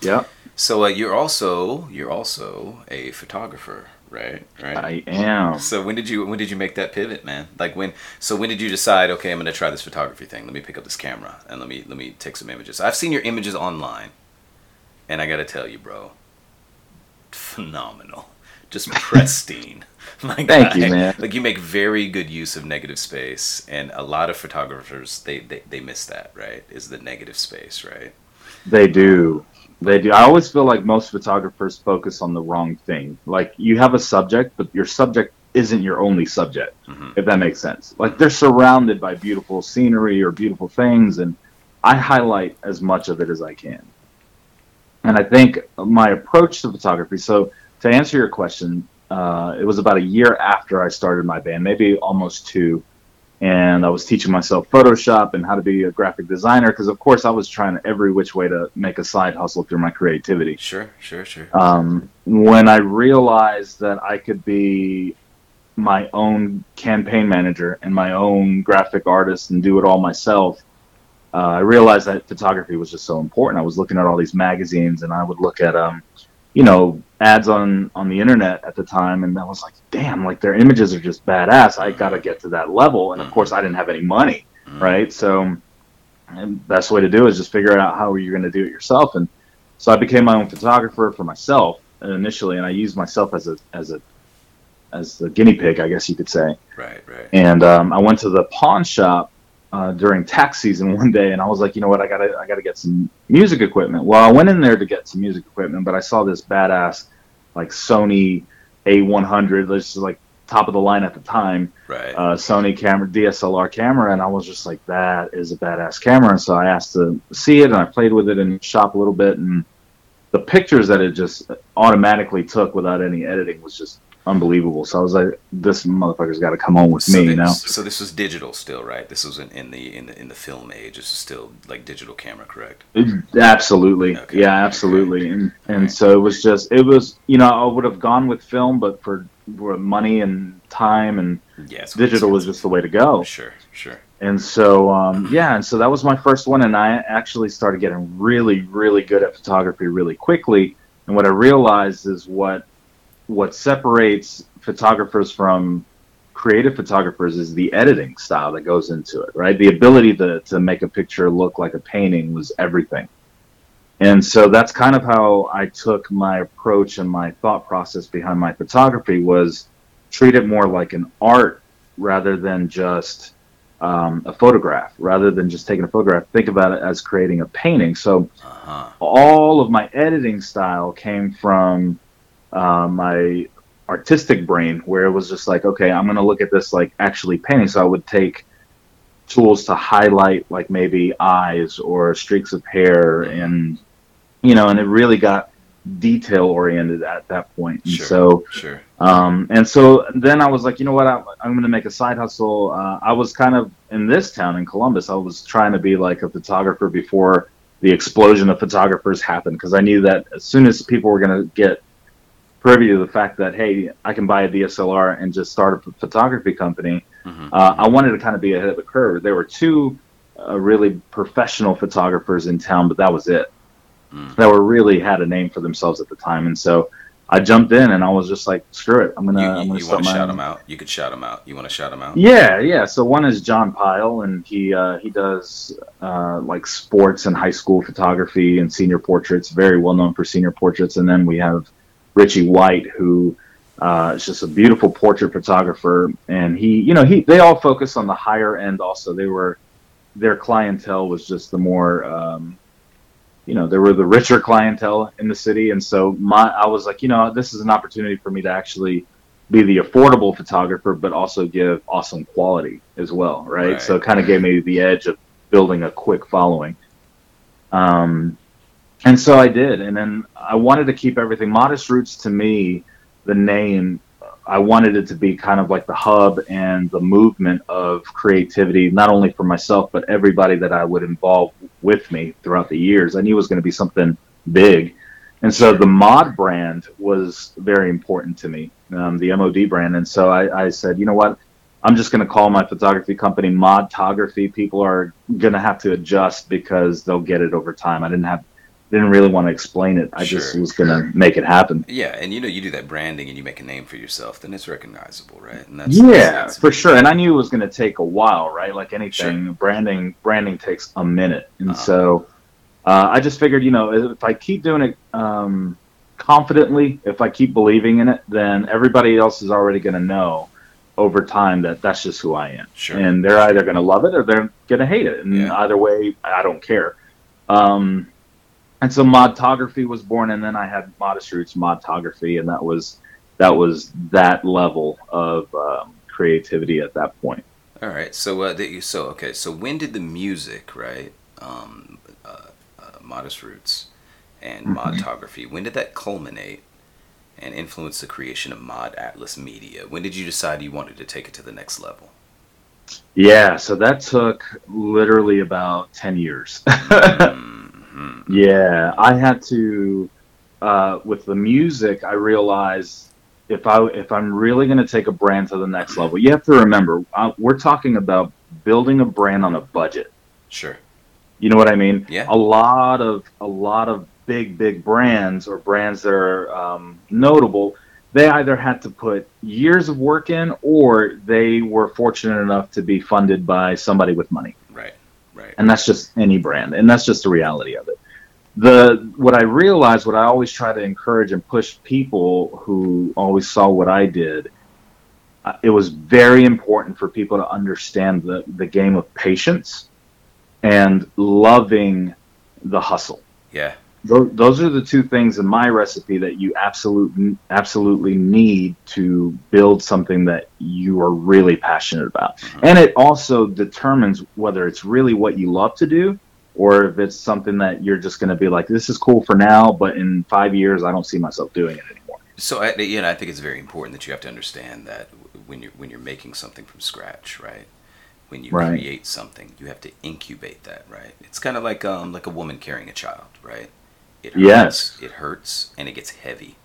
S5: Yeah,
S2: So uh, you're also you're also a photographer, right? Right.
S5: I am.
S2: So when did you when did you make that pivot, man? Like when so when did you decide, okay, I'm gonna try this photography thing. Let me pick up this camera and let me let me take some images. I've seen your images online, and I gotta tell you, bro, phenomenal, just pristine. My
S5: Thank you, man.
S2: Like you make very good use of negative space, and a lot of photographers they they, they miss that, right? Is the negative space, right?
S5: They do. They do. I always feel like most photographers focus on the wrong thing. Like you have a subject, but your subject isn't your only subject,
S2: Mhm.
S5: if that makes sense. Like they're surrounded by beautiful scenery or beautiful things, and I highlight as much of it as I can. And I think my approach to photography. So to answer your question, uh, it was about a year after I started my band, maybe almost two and I was teaching myself Photoshop and how to be a graphic designer because, of course, I was trying every which way to make a side hustle through my creativity.
S2: Sure, sure, sure.
S5: Um, when I realized that I could be my own campaign manager and my own graphic artist and do it all myself, uh, I realized that photography was just so important. I was looking at all these magazines and I would look at, um, you know, ads on on the internet at the time, and I was like, damn, like their images are just badass. I got to get to that level, and of course, I didn't have any money,
S2: Mhm.
S5: right? So, best way to do it is just figure out how you're going to do it yourself. And so I became my own photographer for myself initially, and I used myself as a as a as the guinea pig, I guess you could say.
S2: Right, right.
S5: And um, I went to the pawn shop uh, during tax season one day, and I was like, you know what, I gotta I gotta get some music equipment. Well, I went in there to get some music equipment, but I saw this badass like Sony A100, this is like top of the line at the time,
S2: Right.
S5: uh, Sony camera, DSLR camera, and I was just like, that is a badass camera. And so I asked to see it, and I played with it in shop a little bit, and the pictures that it just automatically took without any editing was just unbelievable. So I was like, this motherfucker's got to come on with
S2: so
S5: me
S2: thi-
S5: now.
S2: So this was digital still, right? This was in, in the in the in the film age. This is still like digital camera, correct?
S5: Absolutely,
S2: Okay.
S5: yeah, absolutely, and and
S2: Alright.
S5: so it was just it was you know I would have gone with film, but for, for money and time and
S2: Yes.
S5: digital was just the way to go.
S2: Sure, sure.
S5: And so um, yeah, and so that was my first one, and I actually started getting really really good at photography really quickly. And what I realized is what what separates photographers from creative photographers is the editing style that goes into it, right? The ability to, to make a picture look like a painting was everything. And so that's kind of how I took my approach and my thought process behind my photography was treat it more like an art rather than just um, a photograph, rather than just taking a photograph. Think about it as creating a painting. So
S2: Uh huh.
S5: all of my editing style came from uh, my artistic brain where it was just like okay i'm going to look at this like actually painting so i would take tools to highlight like maybe eyes or streaks of hair and you know and it really got detail oriented at that point and
S2: Sure.
S5: so
S2: Sure.
S5: um, and so then I was like, you know what? I'm, I'm going to make a side hustle. Uh, I was kind of in this town in Columbus. I was trying to be like a photographer before the explosion of photographers happened because I knew that as soon as people were going to get privy to the fact that hey, I can buy a DSLR and just start a photography company,
S2: Mhm.
S5: uh, I wanted to kind of be ahead of the curve. There were two uh, really professional photographers in town, but that was it.
S2: Mm.
S5: That were really had a name for themselves at the time, and so I jumped in and I was just like, screw it, I'm gonna,
S2: You,
S5: I'm gonna
S2: you want to shout them out? You could shout them out. You want to shout them out?
S5: Yeah, yeah. So one is John Pyle, and he uh, he does uh, like sports and high school photography and senior portraits. Very well known for senior portraits. And then we have Richie White, who uh, is just a beautiful portrait photographer. And he, you know, he they all focus on the higher end. Also, they were their clientele was just the more. Um, you know, there were the richer clientele in the city, and so my I was like, you know, this is an opportunity for me to actually be the affordable photographer, but also give awesome quality as well, right?
S2: Right.
S5: So it kind of gave me the edge of building a quick following. Um, and so I did, and then I wanted to keep everything modest roots to me. The name, I wanted it to be kind of like the hub and the movement of creativity, not only for myself but everybody that I would involve with me throughout the years. I knew it was going to be something big, and so the mod brand was very important to me, um, the MOD brand. And so I, I said, you know what? I'm just going to call my photography company Modtography. People are going to have to adjust because they'll get it over time. I didn't have didn't really want to explain it. I just
S2: Sure.
S5: was going to make it happen.
S2: Yeah, and you know, you do that branding and you make a name for yourself, then it's recognizable, right? And that's,
S5: yeah,
S2: that's-
S5: for sure. And I knew it was going to take a while, right? Like anything, branding branding takes a minute, and
S2: Uh-huh.
S5: so uh, I just figured, you know, if I keep doing it um, confidently, if I keep believing in it, then everybody else is already going to know over time that that's just who I am,
S2: Sure.
S5: and they're either going to love it or they're going to hate it, and
S2: Yeah.
S5: either way, I don't care. Um, and so modtography was born, and then I had Modest Roots Modtography, and that was that was that level of um, creativity at that point.
S2: All right. So, uh, that you, so okay. So, when did the music, right? Um, uh, uh, Modest Roots and
S5: Mhm.
S2: Modtography. When did that culminate and influence the creation of Mod Atlas Media? When did you decide you wanted to take it to the next level?
S5: Yeah, so that took literally about ten years.
S2: Mhm.
S5: Yeah, I had to uh, with the music. I realized if I if I'm really going to take a brand to the next level, you have to remember uh, we're talking about building a brand on a budget.
S2: Sure.
S5: You know what I mean?
S2: Yeah.
S5: A lot of a lot of big big brands or brands that are um, notable. They either had to put years of work in, or they were fortunate enough to be funded by somebody with money. And that's just any brand and that's just the reality of it the what i realized what i always try to encourage and push people who always saw what i did uh, it was very important for people to understand the, the game of patience and loving the hustle
S2: Yeah.
S5: Tho- those are the two things in my recipe that you absolutely absolutely need to build something that you are really passionate about
S2: Mhm.
S5: and it also determines whether it's really what you love to do or if it's something that you're just going to be like this is cool for now but in five years i don't see myself doing it anymore
S2: So, I, you know, I think it's very important that you have to understand that when you're when you're making something from scratch, right? When you
S5: Right.
S2: create something, you have to incubate that, right? It's kind of like um like a woman carrying a child, right? It hurts,
S5: Yes.
S2: it hurts, and it gets heavy.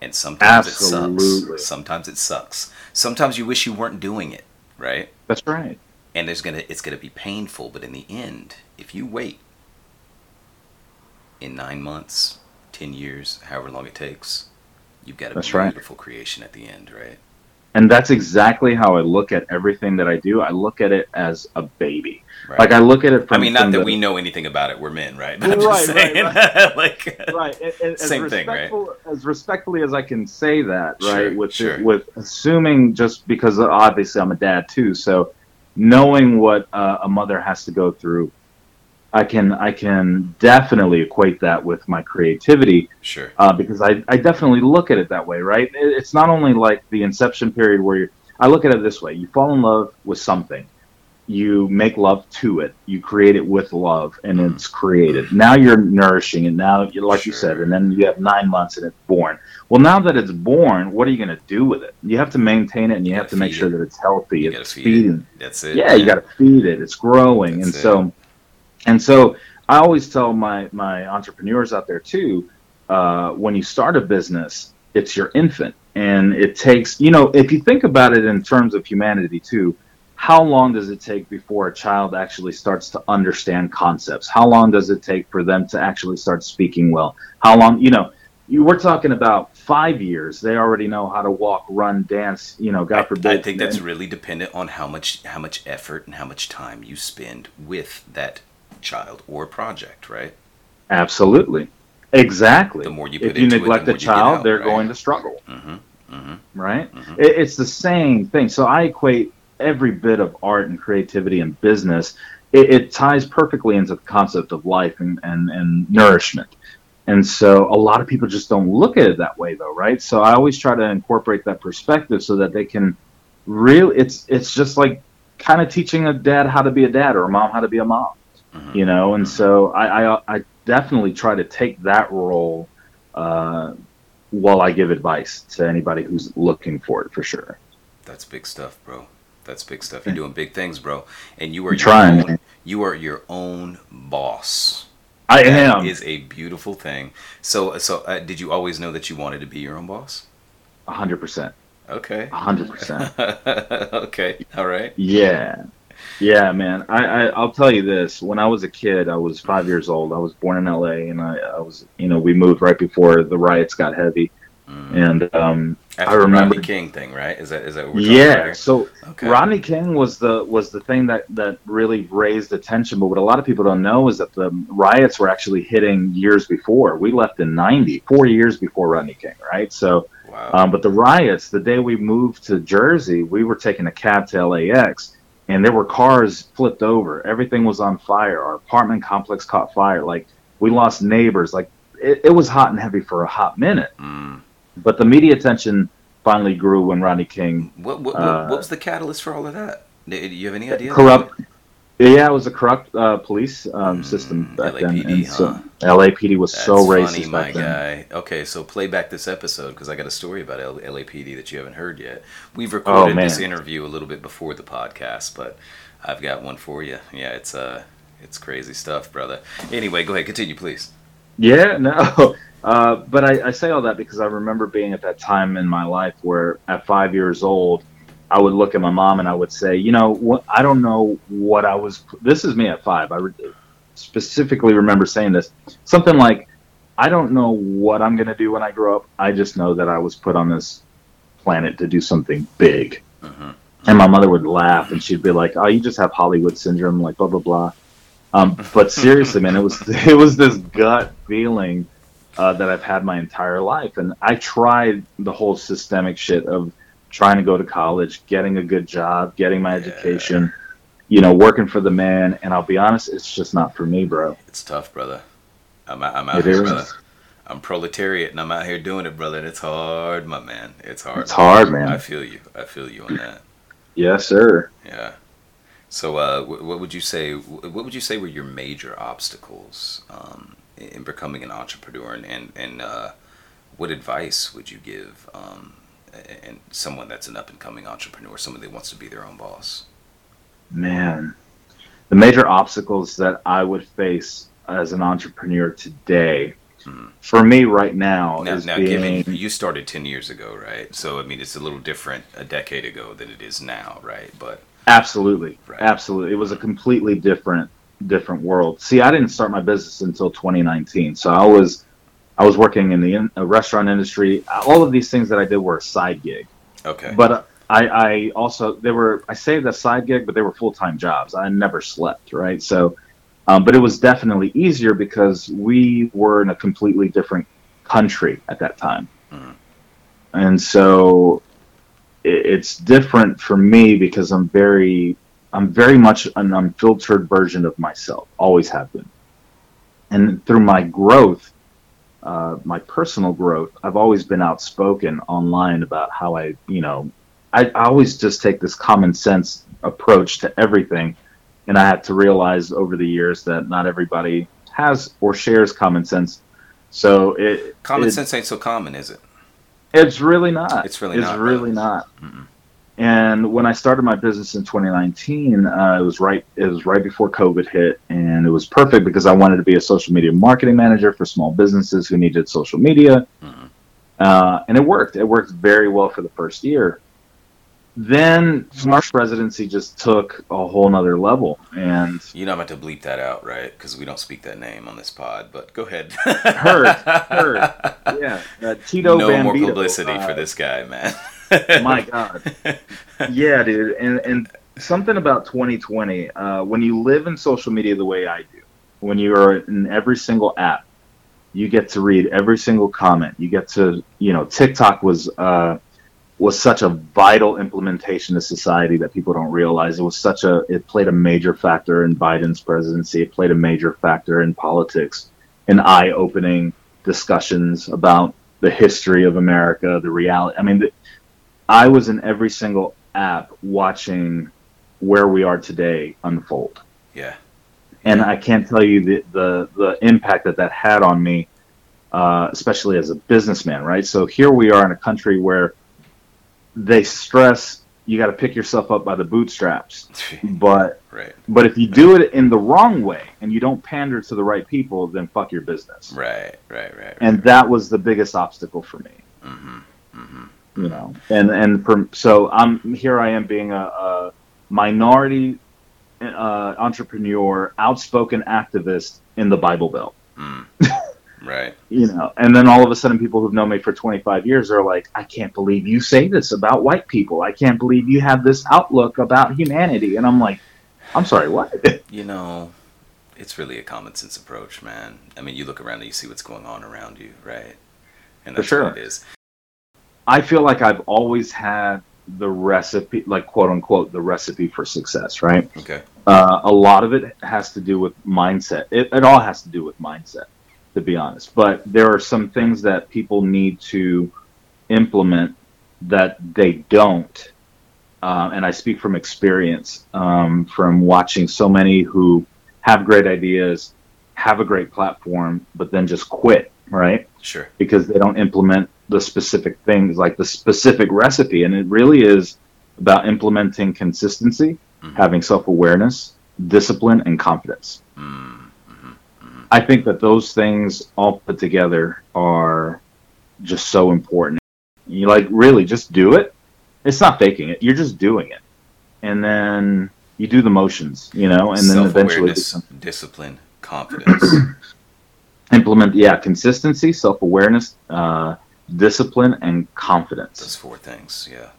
S2: And sometimes it sucks. Sometimes it sucks. Sometimes you wish you weren't doing it, right?
S5: that's right
S2: and there's gonna it's gonna be painful but in the end if you wait in nine months ten years however long it takes you've got a
S5: That's right.
S2: beautiful creation at the end right
S5: and that's exactly how i look at everything that i do. I look at it as a baby.
S2: Right.
S5: Like i look at it from
S2: I mean not that we know anything about it. We're men right? But i'm
S5: Right,
S2: just
S5: right,
S2: saying. like
S5: right. And- and as
S2: Same thing, right?
S5: as respectfully as i can say that
S2: Sure,
S5: right with
S2: sure.
S5: with assuming just because obviously i'm a dad too. So knowing what uh, a mother has to go through i can i can definitely equate that with my creativity
S2: sure
S5: uh, because I, I definitely look at it that way, right? It's not only like the inception period where you're, I look at it this way: you fall in love with something, you make love to it, you create it with love, and
S2: Mhm.
S5: it's created. Now you're nourishing it. Now, you- like you said, and then you have nine months and it's born. Well, now that it's born, what are you going to do with it? You have to maintain it, and you,
S2: You
S5: have
S2: gotta
S5: make sure
S2: it.
S5: that it's healthy.
S2: you
S5: it's feeding.
S2: it that's it
S5: Yeah, you got to feed it. It's growing,
S2: That's
S5: and so, and so I always tell my my entrepreneurs out there too. Uh, when you start a business, it's your infant, and it takes you know if you think about it in terms of humanity too. How long does it take before a child actually starts to understand concepts? How long does it take for them to actually start speaking well? How long, you know, you, we're talking about five years. They already know how to walk, run, dance. You know, God
S2: I,
S5: forbid.
S2: I think that's really dependent on how much how much effort and how much time you spend with that child or project right
S5: Absolutely. Exactly.
S2: The more you
S5: if you
S2: into it, the
S5: neglect a child,
S2: out,
S5: they're
S2: right?
S5: going to struggle,
S2: mm-hmm mm-hmm
S5: right?
S2: Mhm.
S5: It, it's the same thing. So I equate every bit of art and creativity and business. It, it ties perfectly into the concept of life and, and, and nourishment. And so a lot of people just don't look at it that way, though, right? So I always try to incorporate that perspective so that they can really. It's it's just like kind of teaching a dad how to be a dad or a mom how to be a mom
S2: Mhm.
S5: you know and so I, I i definitely try to take that role uh while i give advice to anybody who's looking for it for sure
S2: That's big stuff, bro. That's big stuff. You're doing big things, bro. And you are
S5: I'm
S2: your
S5: trying,
S2: own, you are your own boss.
S5: i
S2: That
S5: am
S2: is a beautiful thing. So, so uh, did you always know that you wanted to be your own boss?
S5: 100%
S2: Okay.
S5: hundred percent.
S2: okay. All right.
S5: Yeah, yeah, man. I, I I'll tell you this. When I was a kid, I was five years old. I was born in L.A. and I, I was, you know, we moved right before the riots got heavy, and um,
S2: After
S5: I remember.
S2: Rodney King thing, right? Is that is that what we're talking about
S5: Yeah, so
S2: Okay.
S5: Rodney King was the was the thing that that really raised attention. But what a lot of people don't know is that the riots were actually hitting years before. We left in '90, four years before Rodney King, right? So,
S2: Wow.
S5: um, but the riots, the day we moved to Jersey, we were taking a cab to LAX, and there were cars flipped over. Everything was on fire. Our apartment complex caught fire. Like we lost neighbors. Like it, it was hot and heavy for a hot minute.
S2: Mm.
S5: But the media attention finally grew when Rodney King
S2: What what,
S5: Uh,
S2: what was the catalyst for all of that? Do you have any idea?
S5: corrupt. Yeah, it was a corrupt uh, police um,
S2: Mm,
S5: system back
S2: LAPD,
S5: then, and so? LAPD was
S2: That's
S5: so racist
S2: funny, my
S5: then.
S2: guy. Okay, so play back this episode because I got a story about L- LAPD that you haven't heard yet. We've recorded
S5: Oh,
S2: this interview a little bit before the podcast, but I've got one for you. Yeah, it's uh, it's crazy stuff, brother. Anyway, go ahead, continue, please.
S5: Yeah, no, uh, but I, I say all that because I remember being at that time in my life where, at five years old, I would look at my mom and I would say, you know, what I don't know what I was. This is me at five. I re- specifically remember saying this, something like, I don't know what I'm gonna do when I grow up. I just know that I was put on this planet to do something big.
S2: Mhm.
S5: And my mother would laugh and she'd be like, "Oh, you just have Hollywood syndrome, like blah blah blah." Um, but seriously, man, it was it was this gut feeling uh, that I've had my entire life, and I tried the whole systemic shit of trying to go to college, getting a good job, getting my
S2: Yeah.
S5: education, you know, working for the man. And I'll be honest, it's just not for me, bro.
S2: It's tough, brother. I'm out, I'm out
S5: It
S2: here,
S5: is.
S2: brother. I'm proletariat and I'm out here doing it, brother. And it's hard, my man. It's hard.
S5: It's hard, man.
S2: I feel you. I feel you on that.
S5: Yes, sir.
S2: Yeah. So, uh, what would you say? What would you say were your major obstacles um, in becoming an entrepreneur, and and, and uh, what advice would you give um, and someone that's an up and coming entrepreneur, someone that wants to be their own boss?
S5: Man, the major obstacles that I would face as an entrepreneur today,
S2: Mhm.
S5: for me right now,
S2: Now,
S5: is
S2: now,
S5: being
S2: given you started ten years ago, right? So, I mean, it's a little different a decade ago than it is now, right? But
S5: absolutely,
S2: Right.
S5: absolutely, it was a completely different different world. See, I didn't start my business until 2019, so I was I was working in the in, uh, restaurant industry. All of these things that I did were a side gig.
S2: okay,
S5: But uh, I, I also they were I say the side gig, but they were full time jobs. I never slept, right? So, um, but it was definitely easier because we were in a completely different country at that time,
S2: Mhm.
S5: and so it, it's different for me because I'm very I'm very much an unfiltered version of myself. Always have been, and through my growth uh, my personal growth, I've always been outspoken online about how I, you know, I, I always just take this common sense approach to everything. And I had to realize over the years that not everybody has or shares common sense. So it
S2: common
S5: it-
S2: sense ain't so common, is it?
S5: It's really not.
S2: It's really not
S5: it's
S2: not,
S5: really
S2: though.
S5: not.
S2: Mm-mm.
S5: And when I started my business in 2019, uh, it was right. It was right before COVID hit, and it was perfect because I wanted to be a social media marketing manager for small businesses who needed social media,
S2: Mhm.
S5: uh, and it worked. It worked very well for the first year. Then Smart Presidency just took a whole nother level, and
S2: You know I'm about to bleep that out, right? Because we don't speak that name on this pod. But go ahead.
S5: Heard, heard. yeah, uh, Tito
S2: no more publicity
S5: uh,
S2: for this guy, man.
S5: My God. yeah, dude, and and something about 2020. Uh, when you live in social media the way I do, when you are in every single app, you get to read every single comment. You get to, you know, TikTok was uh, was such a vital implementation of society that people don't realize. It was such a it played a major factor in Biden's presidency. It played a major factor in politics, in eye-opening discussions about the history of America, the reality. I mean, the, I was in every single app watching where we are today unfold,
S2: yeah.
S5: and I can't tell you the the, the impact that that had on me, uh, especially as a businessman. Right. So here we are in a country where they stress you got to pick yourself up by the bootstraps, but
S2: right.
S5: but if you do it in the wrong way and you don't pander to the right people, then fuck your business.
S2: Right. Right. Right.
S5: And that was the biggest obstacle for me.
S2: hmm hmm
S5: you know, and and from so I'm here. I am being a, a minority uh, entrepreneur, outspoken activist in the Bible Belt.
S2: Mm. right.
S5: You know, and then all of a sudden, people who've known me for 25 years are like, "I can't believe you say this about white people. I can't believe you have this outlook about humanity." And I'm like, "I'm sorry, what?"
S2: You know, it's really a common sense approach, man. I mean, you look around and you see what's going on around you, right? And
S5: that's sure.
S2: what it is.
S5: I feel like I've always had the recipe, like quote unquote, the recipe for success, right?
S2: Okay.
S5: Uh, a lot of it has to do with mindset. It, it all has to do with mindset, to be honest. But there are some things that people need to implement that they don't. Uh, and I speak from experience, um, from watching so many who have great ideas, have a great platform, but then just quit, right?
S2: Sure.
S5: Because they don't implement the specific things, like the specific recipe. And it really is about implementing consistency, mm-hmm. having self awareness, discipline, and confidence. Mm-hmm. Mm-hmm. I think that those things all put together are just so important. You like really just do it. It's not faking it. You're just doing it. And then you do the motions, you know, and then eventually
S2: discipline, confidence.
S5: implement yeah consistency self-awareness uh, discipline and confidence.
S2: Those four things yeah.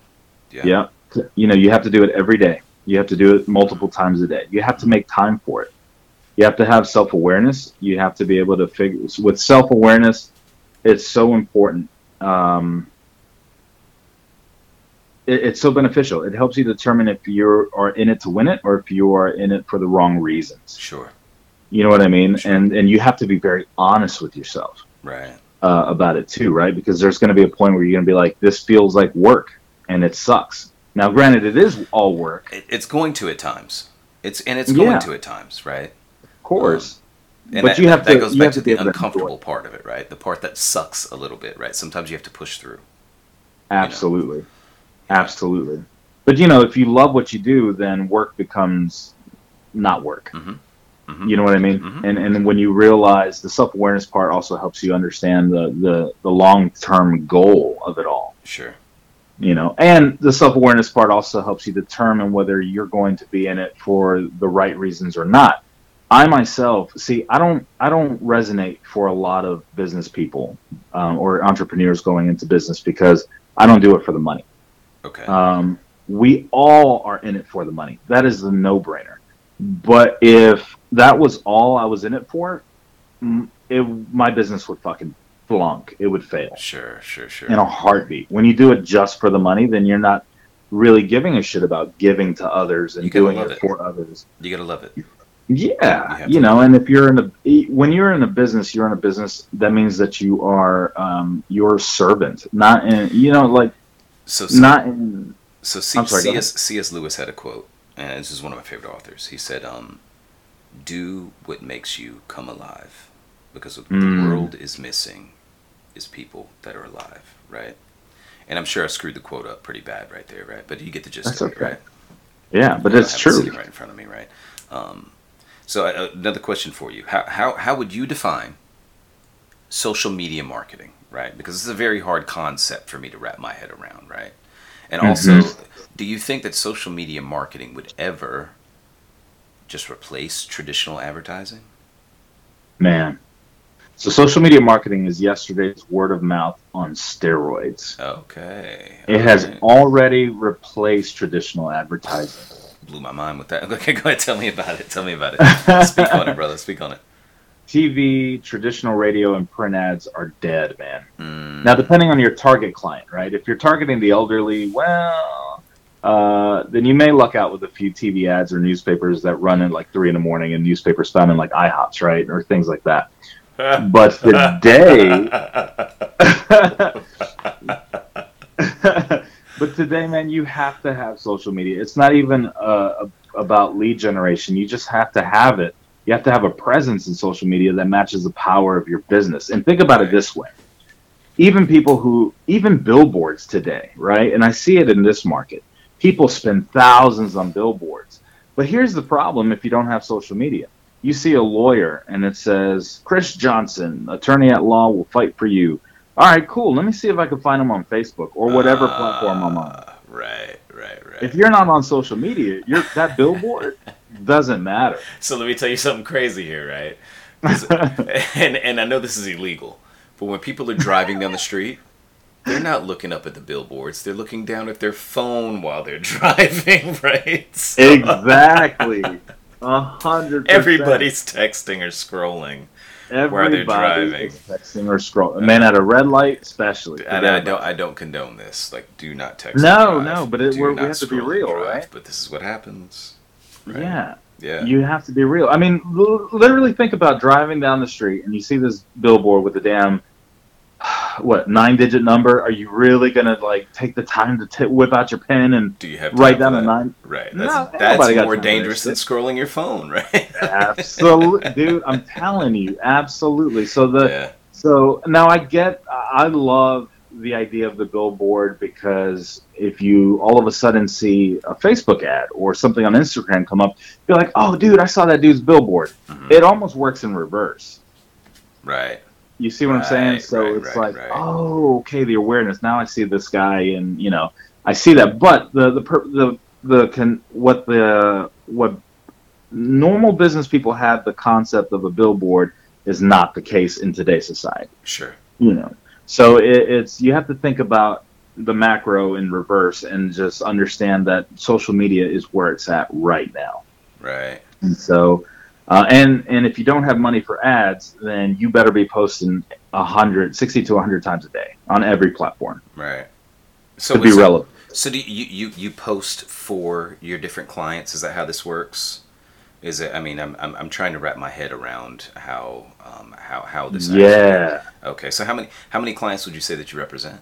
S5: Yeah. Yeah. You know you have to do it every day. You have to do it multiple times a day. You have to make time for it. You have to have self-awareness. You have to be able to figure with self-awareness it's so important. Um, it, it's so beneficial. It helps you determine if you are in it to win it or if you are in it for the wrong reasons.
S2: Sure.
S5: You know what I mean? Sure. And and you have to be very honest with yourself,
S2: right?
S5: Uh, about it too, right? Because there's going to be a point where you're going to be like, this feels like work, and it sucks. Now, granted, it is all work.
S2: It's going to at times. It's and it's going yeah. to at times, right?
S5: Of course.
S2: Um, and but that, you have that, to, that goes back to, to the uncomfortable part of it, right? The part that sucks a little bit, right? Sometimes you have to push through.
S5: Absolutely, you know? absolutely. But you know, if you love what you do, then work becomes not work. Mm-hmm. Mm-hmm. You know what I mean? Mm-hmm. And and when you realize the self awareness part also helps you understand the the, the long term goal of it all.
S2: Sure.
S5: You know, and the self awareness part also helps you determine whether you're going to be in it for the right reasons or not. I myself see. I don't. I don't resonate for a lot of business people um, or entrepreneurs going into business because I don't do it for the money.
S2: Okay.
S5: Um, we all are in it for the money. That is the no brainer. But if that was all I was in it for, it, my business would fucking flunk. It would fail.
S2: Sure, sure, sure.
S5: In a heartbeat. When you do it just for the money, then you're not really giving a shit about giving to others and doing it, it, for others.
S2: You gotta love it.
S5: Yeah, you, you know, and if you're in a when you're in a business, you're in a business. That means that you are um, your servant, not in you know like
S2: so, so
S5: not in.
S2: So C- sorry, C.S. C.S. Lewis had a quote, and this is one of my favorite authors. He said, um, do what makes you come alive. Because what mm. the world is missing is people that are alive right? And i'm sure i screwed the quote up pretty bad right there right? But you get the gist That's of it right?
S5: Yeah but it's true
S2: it right in front of me right? Um, so uh, another question for you. How, how, how would you define social media marketing right? Because it's a very hard concept for me to wrap my head around right? And mm-hmm. also do you think that social media marketing would ever just replace traditional advertising?
S5: Man. So social media marketing is yesterday's word of mouth on steroids.
S2: Okay.
S5: It has already replaced traditional advertising.
S2: Blew my mind with that. Okay, go ahead. Tell me about it. Tell me about it. Speak on it, brother. Speak on it.
S5: TV, traditional radio, and print ads are dead, man. Mm. Now, depending on your target client, right? If you're targeting the elderly, well, uh, then you may luck out with a few TV ads or newspapers that run at like three in the morning and newspapers found in like IHOPs, right, or things like that. but today, but today, man, you have to have social media. It's not even uh, about lead generation. You just have to have it. You have to have a presence in social media that matches the power of your business. And think about it this way even people who even billboards today right and i see it in this market people spend thousands on billboards. But here's the problem if you don't have social media. You see a lawyer and it says, Chris Johnson, attorney at law, will fight for you. All right, cool. Let me see if I can find him on Facebook or whatever
S2: Ah,
S5: platform I'm on.
S2: Right, right, right.
S5: If you're not on social media, you're that billboard doesn't matter.
S2: so let me tell you something crazy here, right? and and I know this is illegal, but when people are driving down the street, they're not looking up at the billboards. They're looking down at their phone while they're driving, right? So
S5: exactly. A hundred.
S2: Everybody's texting or scrolling. while they're driving.
S5: texting or scrolling. Man, at a red light, especially.
S2: And I don't I don't condone this. Like, do not text.
S5: No, no, but it- we have to be real,
S2: drive.
S5: right?
S2: But this is what happens. Right.
S5: Yeah.
S2: Yeah.
S5: You have to be real. I mean, l- literally think about driving down the street and you see this billboard with a damn what nine digit number. Are you really gonna like take the time to t- whip out your pen and
S2: do you have
S5: write
S2: for
S5: down a nine?
S2: Right.
S5: No,
S2: That's,
S5: ain't
S2: that's more dangerous than scrolling your phone, right?
S5: Absolutely, dude. I'm telling you, absolutely. So the
S2: yeah.
S5: So now I get, I love the idea of the billboard because if you all of a sudden see a Facebook ad or something on Instagram come up, you're like, oh, dude, I saw that dude's billboard.
S2: Mhm.
S5: It almost works in reverse.
S2: Right.
S5: You see what I'm saying? So
S2: right,
S5: it's
S2: right,
S5: like,
S2: right.
S5: oh, okay, the awareness. Now I see this guy, and you know, I see that. But the the per, the the can what the what normal business people have the concept of a billboard is not the case in today's society
S2: Sure.
S5: you know so it, it's you have to think about the macro in reverse and just understand that social media is where it's at right now
S2: Right.
S5: and so uh, and and if you don't have money for ads then you better be posting 100 60 to 100 times a day on every platform
S2: Right. So
S5: to be
S2: so-
S5: relevant
S2: So do you, you you post for your different clients? Is that how this works? Is it? I mean, I'm I'm, I'm trying to wrap my head around how um how how this. actually-
S5: yeah
S2: Okay. So how many how many clients would you say that you represent?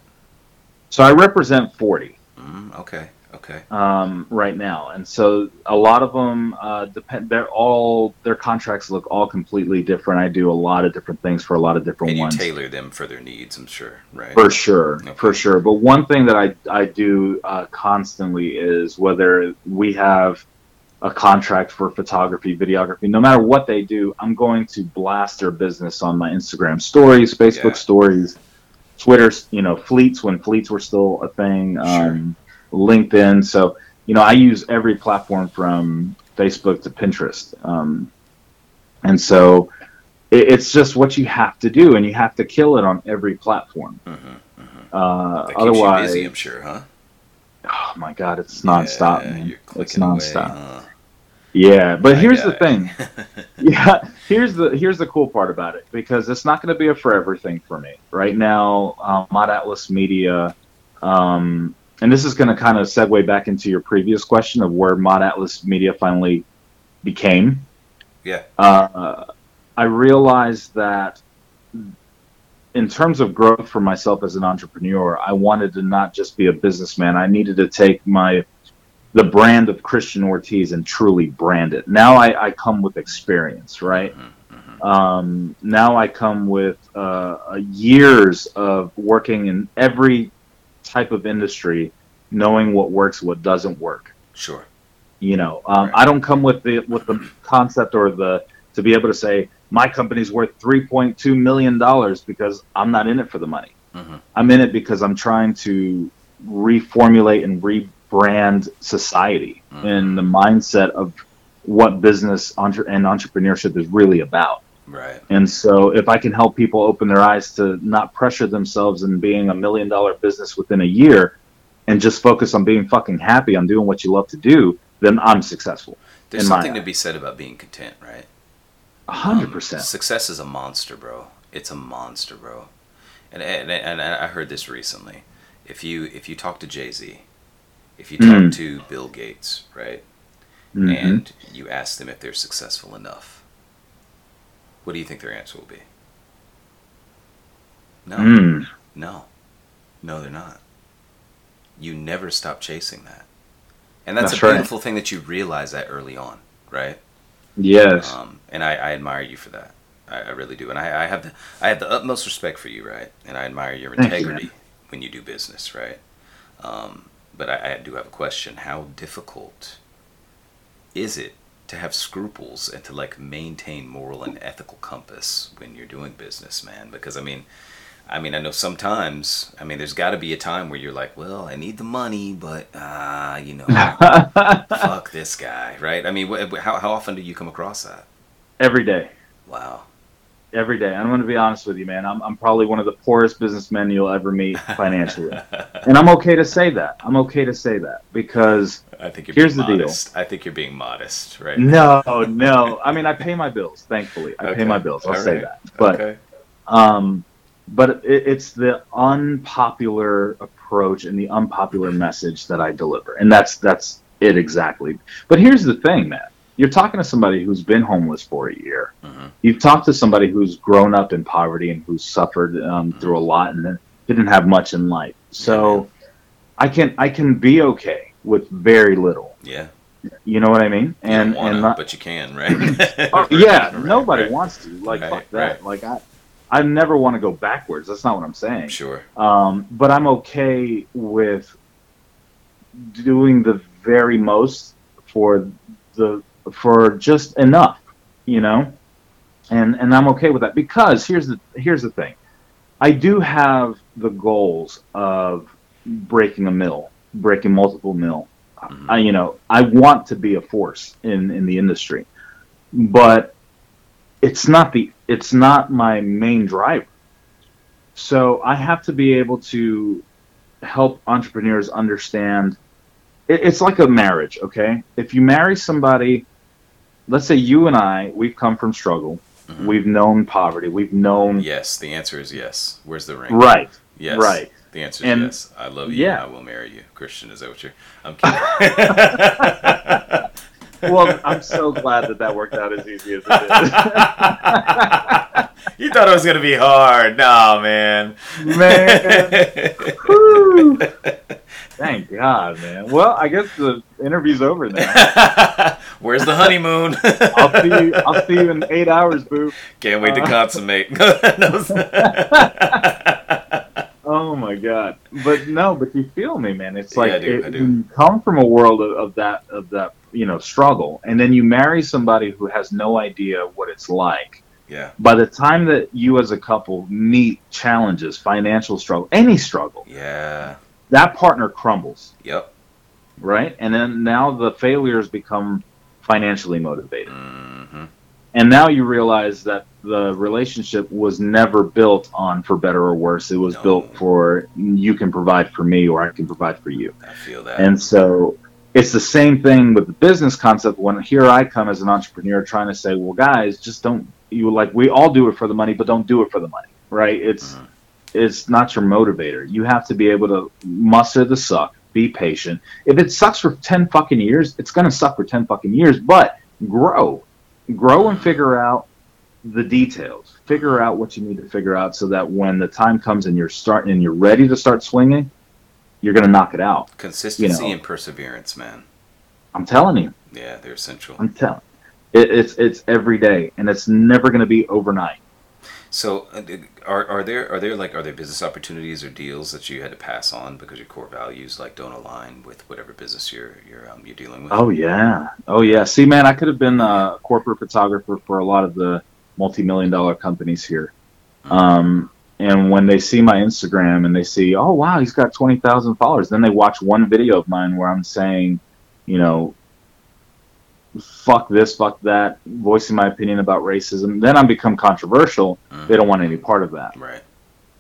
S5: so i represent 40
S2: Mm, okay. Okay.
S5: um, right now, and so a lot of them uh, depend. They're all their contracts look all completely different. I do a lot of different things for a lot of different
S2: And you
S5: ones.
S2: tailor them for their needs. I'm sure. Right.
S5: For sure,
S2: Okay.
S5: for sure. But one thing that I I do uh, constantly is whether we have a contract for photography, videography, no matter what they do, I'm going to blast their business on my Instagram stories, Facebook
S2: Yeah.
S5: stories, Twitter, you know, fleets when fleets were still a thing, um, LinkedIn. So, you know, I use every platform from Facebook to Pinterest. Um, and so it, it's just what you have to do, and you have to kill it on every platform.
S2: hmm
S5: Uh,
S2: That keeps
S5: otherwise,
S2: busy. I'm sure, huh?
S5: oh my god, it's nonstop,
S2: Yeah,
S5: man. It's
S2: clicking away,
S5: nonstop.
S2: huh?
S5: Yeah, but
S2: My
S5: here's the thing. yeah, here's the here's the cool part about it because it's not going to be a forever thing for me. Right now, um, Mod Atlas Media, um, and this is going to kind of segue back into your previous question of where Mod Atlas Media finally became.
S2: Yeah.
S5: Uh, I realized that in terms of growth for myself as an entrepreneur, I wanted to not just be a businessman. I needed to take my the brand of Christian Ortiz and truly brand it. Now I, I come with experience, right?
S2: Mhm, mhm.
S5: Um, now I come with uh, years of working in every type of industry, knowing what works, what doesn't work.
S2: Sure.
S5: You know, um,
S2: Right.
S5: I don't come with the with the concept or the to be able to say my company's worth three point two million dollars because I'm not in it for the money.
S2: hmm
S5: I'm in it because I'm trying to reformulate and rebrand society
S2: Mhm.
S5: in the mindset of what business entre- and entrepreneurship is really about.
S2: Right.
S5: And so, if I can help people open their eyes to not pressure themselves in being a million dollar business within a year and just focus on being fucking happy on doing what you love to do, then I'm successful.
S2: There's
S5: in
S2: something to be said about being content, right?
S5: A hundred
S2: Um,
S5: percent.
S2: Success is a monster, bro. It's a monster, bro. And and, and I heard this recently. If you if you talk to Jay Z, if you talk
S5: Mm.
S2: to Bill Gates, right,
S5: Mhm.
S2: and you ask them if they're successful enough, what do you think their answer will be? No,
S5: Mm.
S2: no, no, they're not. You never stop chasing that, and that's,
S5: That's
S2: a
S5: right.
S2: beautiful thing that you realize that early on, right?
S5: Yes.
S2: Um, and I, I admire you for that. I, I really do. And I, I have the I have the utmost respect for you, right? And I admire your
S5: Thank you,
S2: integrity when you do business, right? Um, but I, I do have a question. How difficult is it to have scruples and to like maintain moral and ethical compass when you're doing business, man? Because I mean, I mean, I know sometimes. I mean, there's got to be a time where you're like, well, I need the money, but ah, you know, fuck this guy, right? I mean, wh- how how often do you come across that?
S5: Every day.
S2: Wow.
S5: Every day. I'm going to be honest with you, man. I'm, I'm probably one of the poorest businessmen you'll ever meet financially. and I'm okay to say that. I'm okay to say that because
S2: I think you're
S5: Here's
S2: being
S5: the deal.
S2: modest. I think you're being modest, right?
S5: no, no. I mean, I pay my bills, thankfully. I
S2: Okay.
S5: pay my bills. I'll
S2: All
S5: say
S2: right.
S5: that. But
S2: okay.
S5: Um, but it, it's the unpopular approach and the unpopular message that I deliver, and that's that's it exactly. But here's the thing, man: you're talking to somebody who's been homeless for a year.
S2: Mhm.
S5: You've talked to somebody who's grown up in poverty and who's suffered um, through a lot and didn't have much in life. So I can I can be okay with very little.
S2: Yeah.
S5: You know what I mean? And
S2: wanna,
S5: and not,
S2: but you can, right?
S5: Oh, yeah,
S2: Right,
S5: nobody
S2: right.
S5: wants to. Like
S2: Right,
S5: fuck that. Like I, I never want to go backwards. That's not what I'm saying.
S2: Sure.
S5: Um, but I'm okay with doing the very most for the for just enough, you know, and and I'm okay with that because here's the here's the thing, I do have the goals of breaking a mill, breaking multiple mill.
S2: Mhm.
S5: I, you know, I want to be a force in in the industry, but it's not the it's not my main driver. So I have to be able to help entrepreneurs understand. It, it's like a marriage, okay? If you marry somebody, let's say you and I, we've come from struggle,
S2: Mhm.
S5: we've known poverty, we've known
S2: Yes. The answer is yes. Where's the ring?
S5: right,
S2: Yes.
S5: right.
S2: The answer is
S5: And-
S2: yes. I love you.
S5: yeah.
S2: I will marry you. Christian, is that what you're? I'm kidding.
S5: Well, I'm so glad that that worked out as easy as it did.
S2: you thought it was gonna be hard. No, man.
S5: man. Thank God, man. Well, I guess the interview's over now.
S2: Where's the honeymoon?
S5: I'll see you. I'll see you in eight hours, boo.
S2: Can't wait to
S5: Uh.
S2: consummate.
S5: Oh my god! But no, but you feel me, man. It's like
S2: Yeah, I do,
S5: it-
S2: I do.
S5: you come from a world of, of that of that you know struggle, and then you marry somebody who has no idea what it's like.
S2: yeah,
S5: By the time that you as a couple meet challenges, financial struggle, any struggle,
S2: yeah,
S5: that partner crumbles,
S2: yep.
S5: right? And then now the failures become financially motivated.
S2: hmm
S5: And now you realize that the relationship was never built on for better or worse. It was
S2: No.
S5: built for you can provide for me or I can provide for you.
S2: I feel that.
S5: And so it's the same thing with the business concept when here I come as an entrepreneur trying to say, well, guys, just don't you like we all do it for the money, but don't do it for the money, right? It's
S2: Mhm.
S5: It's not your motivator. You have to be able to muster the suck, be patient. If it sucks for ten fucking years, it's gonna suck for ten fucking years, but grow. Grow and figure out the details. Figure out what you need to figure out so that when the time comes and you're starting and you're ready to start swinging, you're gonna knock it out.
S2: Consistency
S5: you know.
S2: and perseverance, man.
S5: I'm telling you.
S2: Yeah, they're essential.
S5: I'm telling. It, it's it's every day, and it's never going to be overnight.
S2: So, uh, are are there are there like are there business opportunities or deals that you had to pass on because your core values like don't align with whatever business you're you're um, you're dealing with?
S5: Oh yeah, oh yeah. See, man, I could have been a corporate photographer for a lot of the multi-million dollar companies here. Um, and when they see my Instagram and they see, oh wow, he's got twenty thousand followers, then they watch one video of mine where I'm saying, you know, fuck this, fuck that, voicing my opinion about racism. Then I become controversial.
S2: Mhm.
S5: They don't want any part of that.
S2: Right.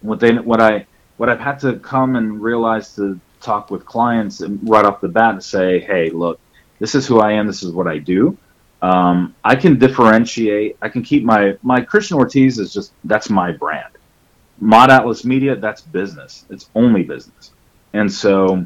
S5: what they what I what I've had to come and realize to talk with clients right off the bat and say, hey, look, this is who I am. This is what I do. Um, I can differentiate. I can keep my my Christian Ortiz is just that's my brand. Mod Atlas Media, that's business. It's only business. And so,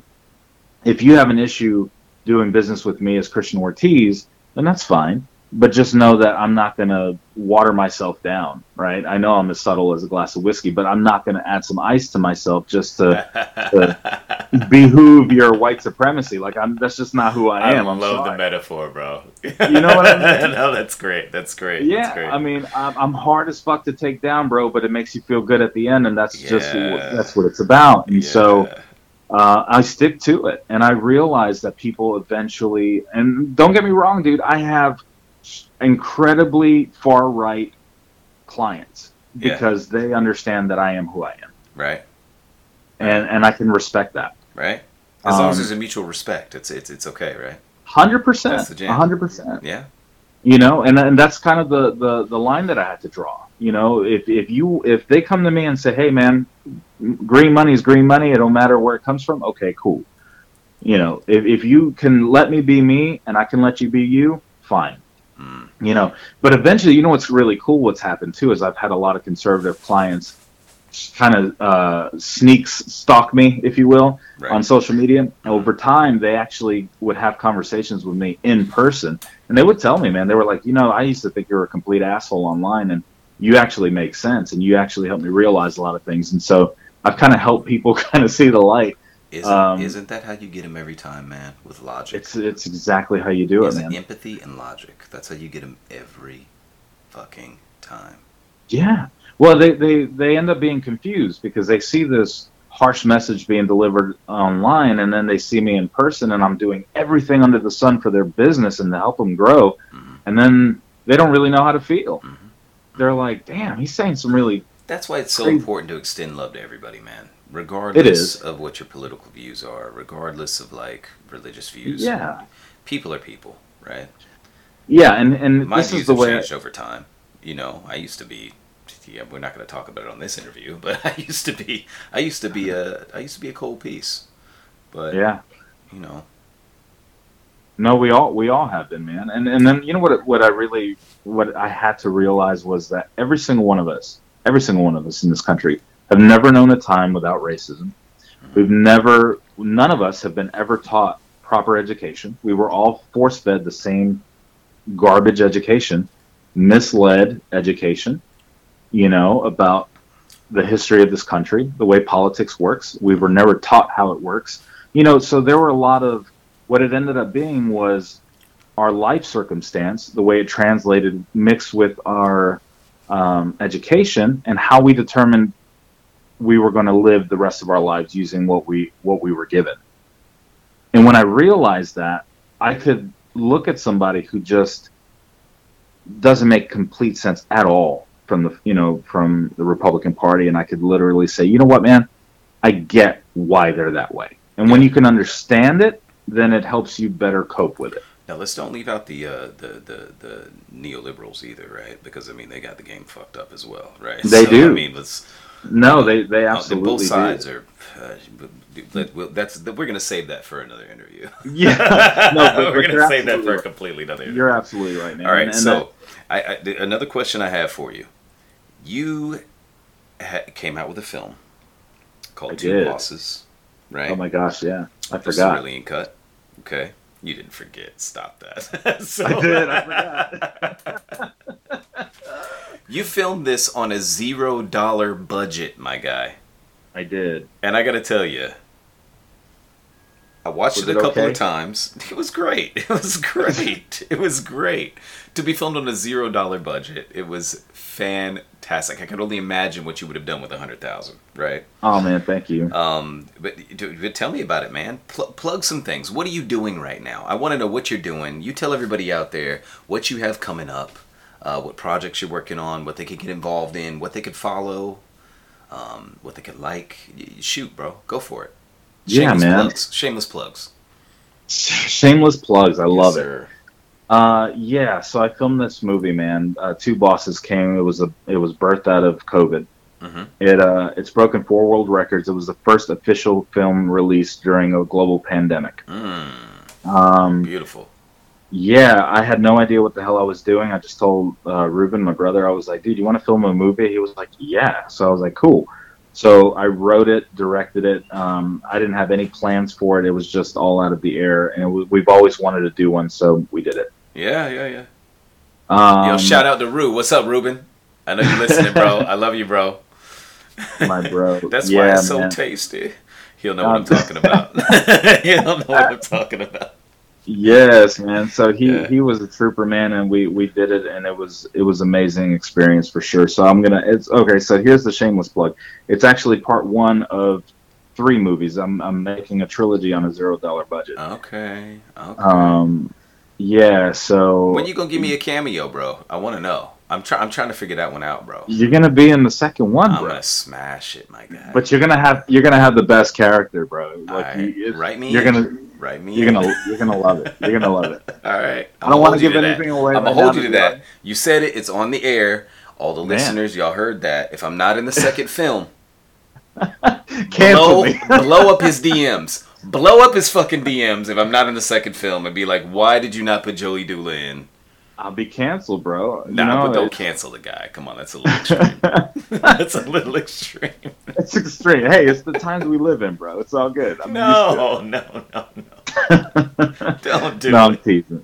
S5: if you have an issue doing business with me as Christian Ortiz, then that's fine. But just know that I'm not going to water myself down, right? I know I'm as subtle as a glass of whiskey, but I'm not going to add some ice to myself just to behoove your white supremacy. Like I'm, that's just not who I
S2: I,
S5: am. I'm
S2: love the metaphor, bro.
S5: You know what I mean?
S2: no, that's great. That's great.
S5: Yeah,
S2: that's great.
S5: I mean, I'm, I'm hard as fuck to take down, bro, but it makes you feel good at the end, and that's just that's what it's about. And so
S2: Yeah.
S5: Uh, I stick to it, and I realize that people eventually, and don't get me wrong, dude, I have incredibly far right clients,
S2: Yeah.
S5: because they understand that I am who I am,
S2: Right.
S5: and and I can respect that.
S2: Right. As long as
S5: Um,
S2: there's a mutual respect, it's it's it's okay, right?
S5: Hundred
S2: That's the
S5: percent,
S2: jam.
S5: hundred percent.
S2: Yeah.
S5: You know, and and that's kind of the, the the line that I had to draw. You know, if if you if they come to me and say, "Hey, man, green money is green money. It don't matter where it comes from." Okay, cool. You know, if if you can let me be me and I can let you be you, fine.
S2: Mm.
S5: You know, but eventually, you know what's really cool? What's happened too is I've had a lot of conservative clients kind of uh, sneaks stalk me, if you will,
S2: Right.
S5: on social media. Over time, they actually would have conversations with me in person, and they would tell me, man, they were like, you know, I used to think you were a complete asshole online, and you actually make sense, and you actually helped me realize a lot of things, and so I've kind of helped people kind of see the light.
S2: Isn't
S5: um,
S2: isn't that how you get them every time, man? With logic.
S5: It's it's exactly how you do it,
S2: Is
S5: man.
S2: empathy and logic. That's how you get them every fucking time.
S5: Yeah. Well, they, they, they end up being confused because they see this harsh message being delivered online and then they see me in person and I'm doing everything under the sun for their business and to help them grow.
S2: Mhm.
S5: And then they don't really know how to feel.
S2: Mhm.
S5: They're like, damn, he's saying some really.
S2: That's why it's so
S5: Crazy.
S2: important to extend love to everybody, man. Regardless of what your political views are, regardless of like religious views.
S5: Yeah.
S2: People are people, right?
S5: Yeah. And, and
S2: My
S5: this
S2: views
S5: is the
S2: have
S5: way.
S2: changed over time. You know, I used to be. Yeah, we're not going to talk about it on this interview, but I used to be. I used to be a. I used to be a cold piece. But
S5: yeah.
S2: you know,
S5: No, we all we all have been, man. And and then you know what what I really what I had to realize was that every single one of us, every single one of us in this country, have never known a time without racism. We've never, none of us have been ever taught proper education. We were all force fed the same garbage education, misled education. You know about the history of this country, the way politics works. We were never taught how it works. You know, so there were a lot of what it ended up being was our life circumstance, the way it translated, mixed with our um, education and how we determined we were going to live the rest of our lives using what we what we were given. And when I realized that, I could look at somebody who just doesn't make complete sense at all from the you know from the Republican Party, and I could literally say, you know what, man, I get why they're that way. And when you can understand it, then it helps you better cope with it.
S2: now let's don't leave out the uh, the, the the neoliberals either, right? Because I mean, they got the game fucked up as well, right?
S5: They
S2: So,
S5: do.
S2: I mean, let's
S5: No, they they absolutely
S2: both
S5: do.
S2: sides are. Uh, we'll- that's we're gonna save that for another interview.
S5: Yeah, no, but,
S2: we're
S5: but
S2: gonna save that for a completely another. Interview.
S5: You're absolutely right, man.
S2: All right,
S5: And
S2: so I, I th- another question I have for you. You ha- came out with a film called
S5: I
S2: Two
S5: did.
S2: Bosses, right?
S5: oh my gosh, yeah, I
S2: This
S5: forgot.
S2: really in cut. Okay, you didn't forget. Stop that. so,
S5: I did. I forgot.
S2: you filmed this on a zero dollar budget, my guy.
S5: I did.
S2: And I gotta tell you, I watched
S5: Was
S2: it a couple
S5: okay?
S2: of times. It was great. It was great. it was great to be filmed on a zero dollar budget. It was fantastic. I could only imagine what you would have done with a hundred thousand, right?
S5: Oh man, thank you.
S2: Um, but, but tell me about it, man. Pl- plug some things. What are you doing right now? I want to know what you're doing. You tell everybody out there what you have coming up, uh, what projects you're working on, what they could get involved in, what they could follow, um, what they could like. Shoot, bro, go for it.
S5: Yeah,
S2: Shameless
S5: man.
S2: Plugs. Shameless plugs.
S5: Shameless plugs. I love
S2: Yes,
S5: it. Uh, yeah. So I filmed this movie, man. Uh, Two bosses came. It was a. It was birthed out of COVID.
S2: Mhm.
S5: It uh, it's broken four world records. It was the first official film released during a global pandemic.
S2: Mm,
S5: Um,
S2: beautiful.
S5: yeah, I had no idea what the hell I was doing. I just told uh, Ruben, my brother, I was like, dude, you want to film a movie? He was like, yeah. So I was like, cool. So I wrote it, directed it. Um, I didn't have any plans for it. It was just all out of the air, and was, we've always wanted to do one, so we did it.
S2: Yeah, yeah, yeah.
S5: Um,
S2: Yo, shout out to Rue. What's up, Ruben? I know you're listening, bro. I love you, bro.
S5: my bro.
S2: That's
S5: yeah,
S2: why it's so
S5: man.
S2: tasty. He'll know what I'm
S5: Um,
S2: talking about. He'll know what I'm talking about.
S5: Yes, man. So he
S2: Yeah.
S5: he was a trooper, man, and we we did it, and it was it was amazing experience for sure. So I'm gonna it's okay. So here's the shameless plug. It's actually part one of three movies. I'm I'm making a trilogy on a zero dollar budget.
S2: Okay. Okay.
S5: Um, yeah. So
S2: when you gonna give me a cameo, bro? I want to know. I'm trying. I'm trying to figure that one out, bro.
S5: You're gonna be in the second one, bro.
S2: I'm
S5: bro.
S2: gonna smash it, my guy.
S5: But you're gonna have you're gonna have the best character, bro. Like you,
S2: Write me.
S5: You're
S2: in.
S5: gonna
S2: Right, me.
S5: you're gonna you're gonna love it. You're gonna love it.
S2: All right.
S5: I don't want to give
S2: that.
S5: anything away.
S2: I'm gonna hold you to that. You said it. It's on the air. All the
S5: Man.
S2: listeners, y'all heard that. If I'm not in the second film, blow, blow up his DMs. Blow up his fucking DMs if I'm not in the second film and be like, why did you not put Joey Doolah in?
S5: I'll be canceled, bro. You
S2: Nah,
S5: know,
S2: but don't
S5: it's-
S2: cancel the guy. Come on, that's a little extreme. that's a little extreme.
S5: it's extreme. Hey, it's the times we live in, bro. It's all good. I'm
S2: No, no, no, no. Don't do
S5: no, I'm teasing.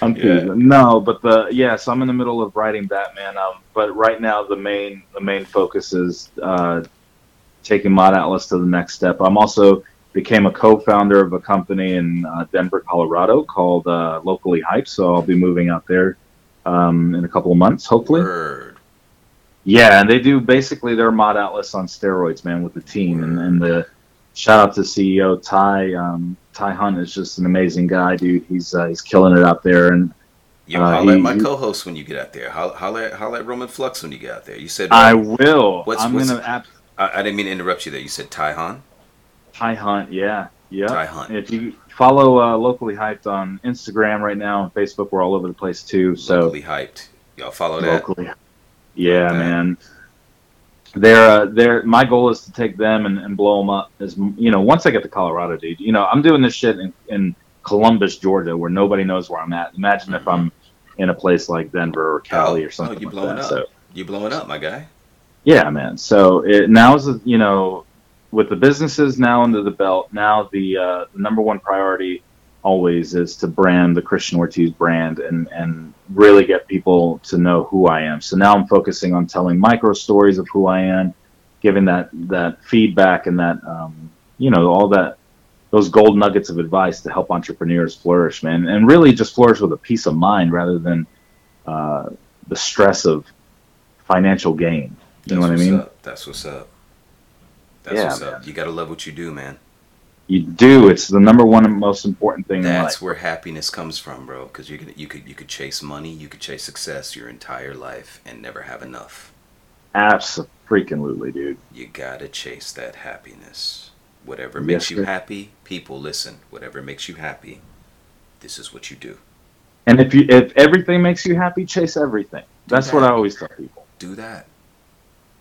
S5: I'm
S2: Yeah.
S5: teasing. No, but the yeah, so I'm in the middle of writing Batman. Um, but right now the main the main focus is uh, taking Mod Atlas to the next step. I'm also became a co-founder of a company in uh, Denver, Colorado called uh, Locally Hype. So I'll be moving out there um, in a couple of months, hopefully.
S2: Word.
S5: Yeah, and they do basically their Mod Atlas on steroids, man, with the team. And, and the shout out to CEO Ty. Um, Ty Hunt is just an amazing guy, dude. He's uh, he's killing it out there, and
S2: Yo,
S5: Uh,
S2: holla at my co-host when you get out there. Holla, holla, at- holla at Roman Flux when you get out there. You said
S5: I will.
S2: What's-
S5: I'm
S2: what's-
S5: gonna app
S2: I, I didn't mean to interrupt you there. You said Ty Han?
S5: Ty Hunt. Yeah, yeah.
S2: Ty Hunt.
S5: If you follow uh, locally hyped on Instagram right now and Facebook, we're all over the place too. So
S2: Locally hyped. Y'all follow that?
S5: locally, yeah,
S2: Okay.
S5: man. They're, uh, they're, my goal is to take them and, and blow them up as you know. Once I get to Colorado, dude, you know, I'm doing this shit in, in Columbus, Georgia, where nobody knows where I'm at. Imagine if I'm in a place like Denver or Cali
S2: Oh,
S5: or something
S2: oh, you
S5: like
S2: blowing
S5: that.
S2: up.
S5: So
S2: You blowing up, my guy.
S5: Yeah, man. So it, now's the- you know with the businesses now under the belt. Now the uh, the number one priority always is to brand the Christian Ortiz brand and and really get people to know who I am. So now I'm focusing on telling micro stories of who I am, giving that that feedback and that um, you know all that those gold nuggets of advice to help entrepreneurs flourish, man, and really just flourish with a peace of mind rather than uh, the stress of financial gain. You know what I mean?
S2: Up. That's what's up. That's
S5: Yeah,
S2: what's
S5: man.
S2: up. You gotta love what you do, man.
S5: You do. It's the number one and most important thing in
S2: That's where happiness comes from, bro. Because you could you could you could chase money, you could chase success your entire life and never have enough.
S5: Absolutely, dude.
S2: You gotta chase that happiness. Whatever
S5: Yes,
S2: makes you
S5: sir.
S2: happy, people listen. Whatever makes you happy, this is what you do.
S5: And if you if everything makes you happy, chase everything. That's what. I always tell people.
S2: Do that.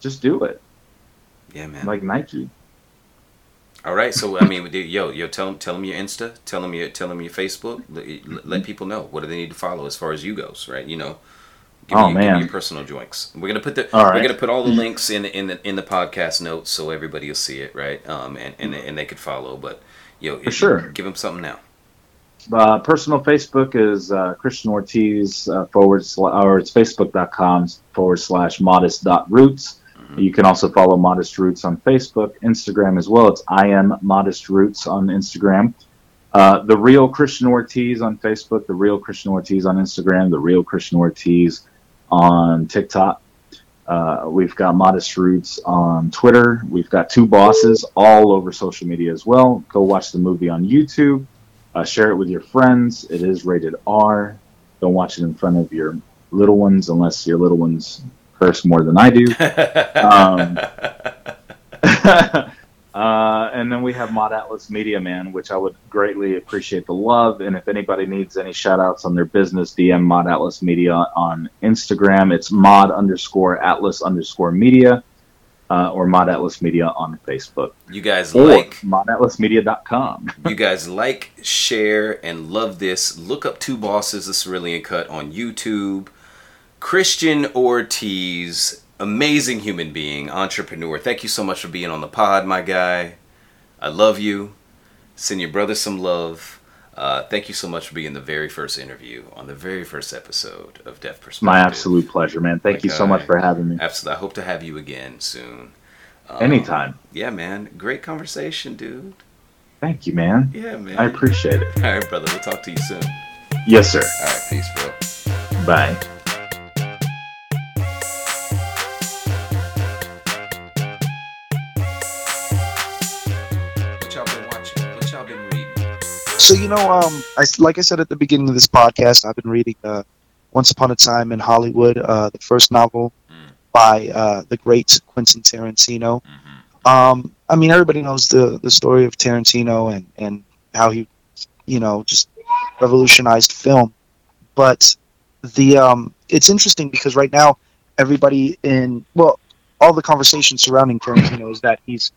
S5: Just do it,
S2: Yeah, man.
S5: like Nike.
S2: All right, so I mean, yo, yo, tell them, tell them your Insta, tell them your, tell them your Facebook. Let, let people know what do they need to follow as far as you goes, right? You know, give
S5: Oh,
S2: give
S5: man.
S2: your personal joints. We're gonna put the,
S5: All
S2: we're gonna put all the links in the, in the in the podcast notes so everybody will see it, right? Um, and and they, and they could follow, but yo,
S5: For sure.
S2: give them something now.
S5: Uh, personal Facebook is uh, Christian Ortiz uh, forward slash, or it's facebook.com forward slash modest dot roots. You can also follow Modest Roots on Facebook, Instagram as well. It's I am Modest Roots on Instagram. Uh, the Real Christian Ortiz on Facebook, The Real Christian Ortiz on Instagram, The Real Christian Ortiz on TikTok. Uh, we've got Modest Roots on Twitter. We've got two bosses all over social media as well. Go watch the movie on YouTube. Uh, share it with your friends. It is rated R. Don't watch it in front of your little ones unless your little ones curse more than I do. Um, uh, and then we have Mod Atlas Media Man, which I would greatly appreciate the love. And if anybody needs any shout outs on their business, DM Mod Atlas Media on Instagram. It's mod underscore atlas underscore media uh, or Mod Atlas Media on Facebook.
S2: you guys
S5: Or
S2: like
S5: modatlasmedia.com.
S2: you guys like, share, and love this. Look up Two Bosses, the Cerulean Cut on YouTube. Christian Ortiz, amazing human being, entrepreneur. Thank you so much for being on the pod, my guy. I love you. Send your brother some love. Uh, thank you so much for being the very first interview on the very first episode of Def Perspective.
S5: My absolute pleasure, man. Thank
S2: My
S5: you so much for having me.
S2: Absolutely. I hope to have you again soon. Um,
S5: Anytime.
S2: Yeah, man. Great conversation, dude.
S5: Thank you, man.
S2: Yeah, man.
S5: I appreciate it.
S2: All right, brother. We'll talk to you soon.
S5: Yes, sir.
S2: All right, peace, bro.
S5: Bye.
S4: So you know, um, I like I said at the beginning of this podcast, I've been reading uh, Once Upon a Time in Hollywood, uh, the first novel
S2: Mm.
S4: by uh, the great Quentin Tarantino.
S2: hmm
S4: Um, I mean, everybody knows the the story of Tarantino and and how he, you know, just revolutionized film. But the um, it's interesting because right now everybody in well, all the conversation surrounding Tarantino is that he's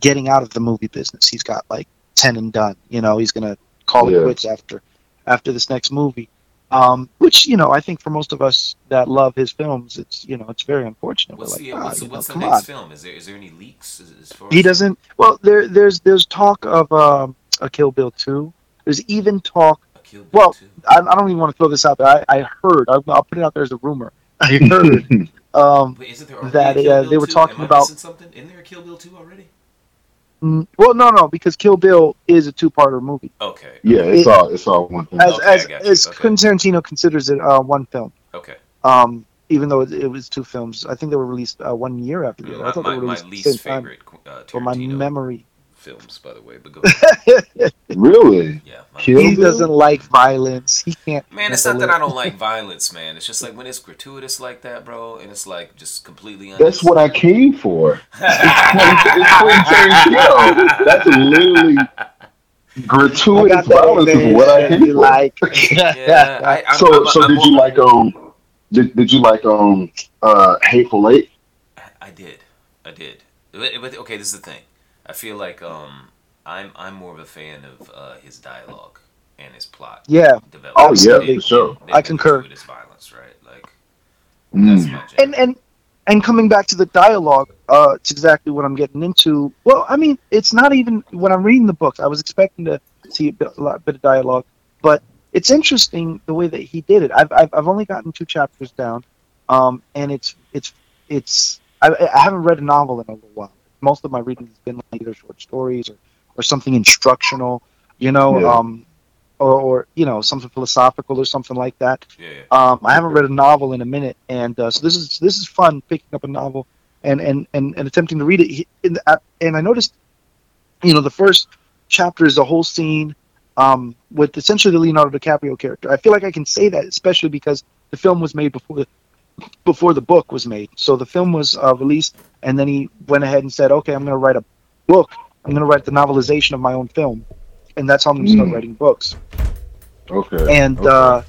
S4: getting out of the movie business. He's got like ten and done. You know, he's gonna call
S3: Yeah.
S4: it quits after after this next movie. Um, which you know, I think for most of us that love his films, it's you know, it's very unfortunate.
S2: What's
S4: We're
S2: the
S4: like, ah,
S2: what's,
S4: know,
S2: the next
S4: on.
S2: film? Is there is there any leaks as, as far
S4: He
S2: as
S4: doesn't. Well, there, there's, there's talk of um, a Kill Bill two. There's even talk.
S2: a Kill Bill
S4: well, I, I don't even want to throw this out there. I, I heard. I'll, I'll put it out there as a rumor. I heard um,
S2: Wait, there
S4: that, uh, they were talking
S2: Am I
S4: about-
S2: something? Isn't there a Kill Bill two already?
S4: Mm, well, no, no, because Kill Bill is a two-parter movie.
S2: Okay.
S3: Yeah, it's
S4: It-
S3: all it's all one thing.
S4: As,
S2: Okay,
S4: as, as
S2: Okay.
S4: Quentin Tarantino considers it uh, one film.
S2: Okay.
S4: Um, even though it, it was two films, I think they were released uh, one year after the other. I
S2: My,
S4: thought
S2: my,
S4: they were released at the
S2: least
S4: same time.
S2: favorite uh,
S4: For my memory,
S2: films, by the way. But go ahead.
S3: Really?
S2: Yeah.
S4: he
S3: Bill?
S4: doesn't like violence. He can't.
S2: Man, it's not that I don't like violence, man. It's just like when it's gratuitous like that, bro, and it's like just completely.
S3: That's what I came for. It's Quentin Tarantino. That's literally gratuitous violence is what I
S4: advantage
S3: came
S4: you
S3: for.
S4: like.
S2: yeah. I, I'm,
S3: So,
S2: I'm,
S3: so
S2: I'm
S3: did you like um, did, did you like um, uh, Hateful Eight?
S2: I did, I did. But, but okay, this is the thing. I feel like um, I'm I'm more of a fan of uh, his dialogue and his plot.
S4: Yeah,
S3: Oh,
S4: yeah,
S2: than-
S3: for sure.
S2: than
S4: I concur.
S2: With his violence, right? Like
S3: Mm.
S2: my
S4: and and and coming back to the dialogue, uh, it's exactly what I'm getting into. Well, I mean, it's not even when I'm reading the books. I was expecting to see a bit, a lot, bit of dialogue, but it's interesting the way that he did it. I've I've, I've only gotten two chapters down, um, and it's it's it's I, I haven't read a novel in a little while. Most of my reading has been like either short stories or or something instructional, you know,
S3: Yeah.
S4: um, or or you know something philosophical or something like that.
S2: yeah, yeah.
S4: Um, I haven't read a novel in a minute, and uh, so this is this is fun picking up a novel and and and, and attempting to read it. In the, and I noticed, you know, the first chapter is a whole scene um, with essentially the Leonardo DiCaprio character. I feel like I can say that, especially because the film was made before the before the book was made. So the film was uh, released, and then he went ahead and said, "Okay, I'm going to write a book. I'm going to write the novelization of my own film." And that's how I'm going to start
S3: Mm.
S4: writing books
S3: Okay.
S4: and
S3: okay.
S4: uh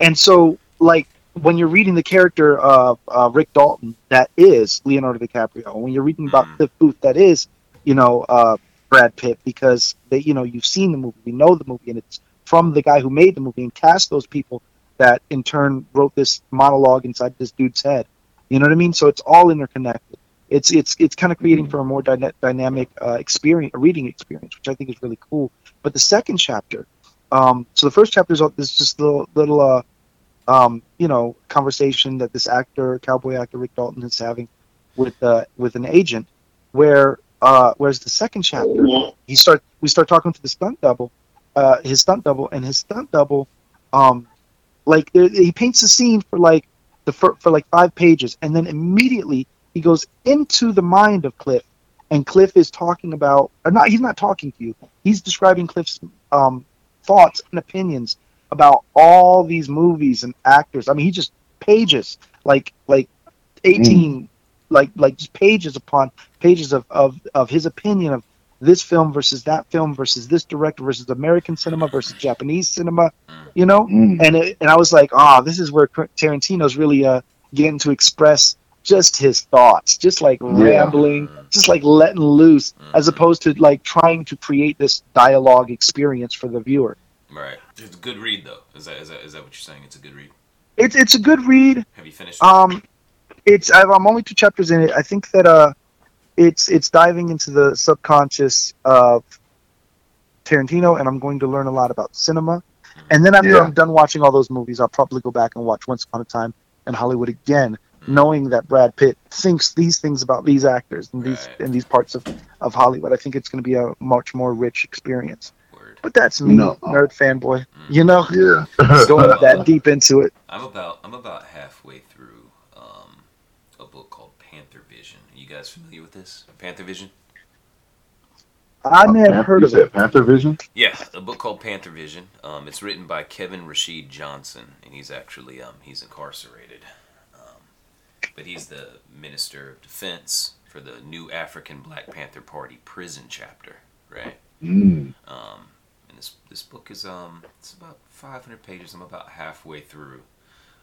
S4: and so like when you're reading the character of uh, Rick Dalton that is Leonardo DiCaprio when you're reading about. Cliff Booth that is you know uh Brad Pitt because they you know you've seen the movie we know the movie and it's from the guy who made the movie and cast those people that in turn wrote this monologue inside this dude's head. You know what I mean? So it's all interconnected. It's it's it's kind of creating for a more dyna- dynamic uh, experience a reading experience which I think is really cool. But the second chapter um, so the first chapter is all- this just little little uh, um, you know conversation that this actor, cowboy actor Rick Dalton is having with uh, with an agent, where uh, whereas the second chapter he start we start talking to the stunt double, uh, his stunt double, and his stunt double, um, like he paints a scene for like the for, for like five pages, and then immediately he goes into the mind of Cliff, and Cliff is talking about or not he's not talking to you, he's describing Cliff's um, thoughts and opinions about all these movies and actors. I mean, he just pages like like eighteen like like just pages upon pages of, of of his opinion of this film versus that film versus this director versus American cinema versus Japanese cinema, you know.
S3: Mm.
S4: And it, and I was like, oh, this is where Tarantino's really uh getting to express just his thoughts, just like rambling, just like letting loose, as opposed to like trying to create this dialogue experience for the viewer.
S2: Right. It's a good read though. Is that is that is that what you're saying? It's a good read.
S4: It's it's a good read.
S2: Have you finished?
S4: Um, it's I've- I'm only two chapters in it. I think that uh, it's it's diving into the subconscious of Tarantino, and I'm going to learn a lot about cinema. Mm-hmm. And then after
S3: Yeah.
S4: I'm done watching all those movies, I'll probably go back and watch Once Upon a Time in Hollywood again, mm-hmm. knowing that Brad Pitt thinks these things about these actors and these
S2: Right.
S4: and these parts of, of Hollywood. I think it's going to be a much more rich experience.
S2: Word.
S4: But that's me,
S3: No.
S4: nerd fanboy. Mm-hmm. You know,
S3: Yeah.
S4: going that deep into it.
S2: I'm about I'm about halfway through um, a book called Panther Vision. Are you guys familiar with this? Panther Vision?
S4: I may have
S3: Pan-
S4: heard
S3: you
S4: of
S3: said
S4: it.
S3: Panther Vision.
S2: Yeah, a book called Panther Vision. Um, it's written by Kevin Rashid Johnson, and he's actually um, he's incarcerated. Um, but he's the Minister of Defense for the new African Black Panther Party prison chapter, right?
S3: Mm.
S2: Um, and this this book is um it's about 500 pages. I'm about halfway through,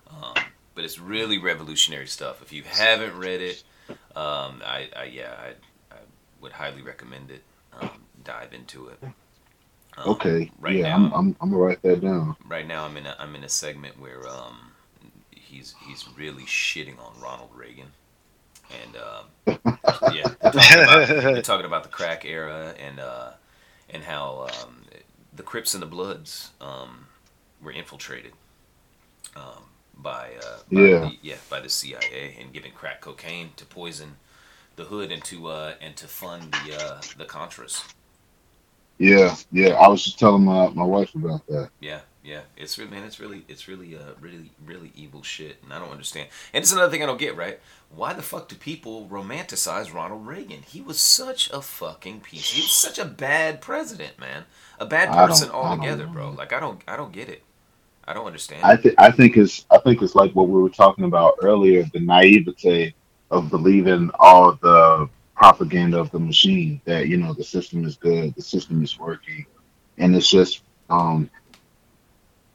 S2: um, but it's really revolutionary stuff. If you haven't read it, um, I, I yeah I, I would highly recommend it. Um, dive into it. Um,
S3: Okay.
S2: Right
S3: yeah,
S2: now,
S3: I'm, I'm I'm gonna write that down.
S2: right now I'm in a I'm in a segment where um he's he's really shitting on Ronald Reagan, and um, yeah, they're talking, about, they're talking about the crack era and uh, and how um, the Crips and the Bloods um, were infiltrated um, by, uh, by
S3: Yeah.
S2: the, yeah by the CIA and giving crack cocaine to poison the hood and to uh, and to fund the uh, the Contras.
S3: Yeah, yeah. I was just telling my, my wife about that.
S2: Yeah, yeah. It's really, man. It's really, it's really, uh, really, really evil shit, and I don't understand. And it's another thing I don't get. Right? Why the fuck do people romanticize Ronald Reagan? He was such a fucking piece. He was such a bad president, man. A bad person altogether, bro. Like I don't, I don't get it. I don't understand.
S3: I think I think it's I think it's like what we were talking about earlier, the naivete of believing all the propaganda of the machine that you know the system is good, the system is working, and it's just um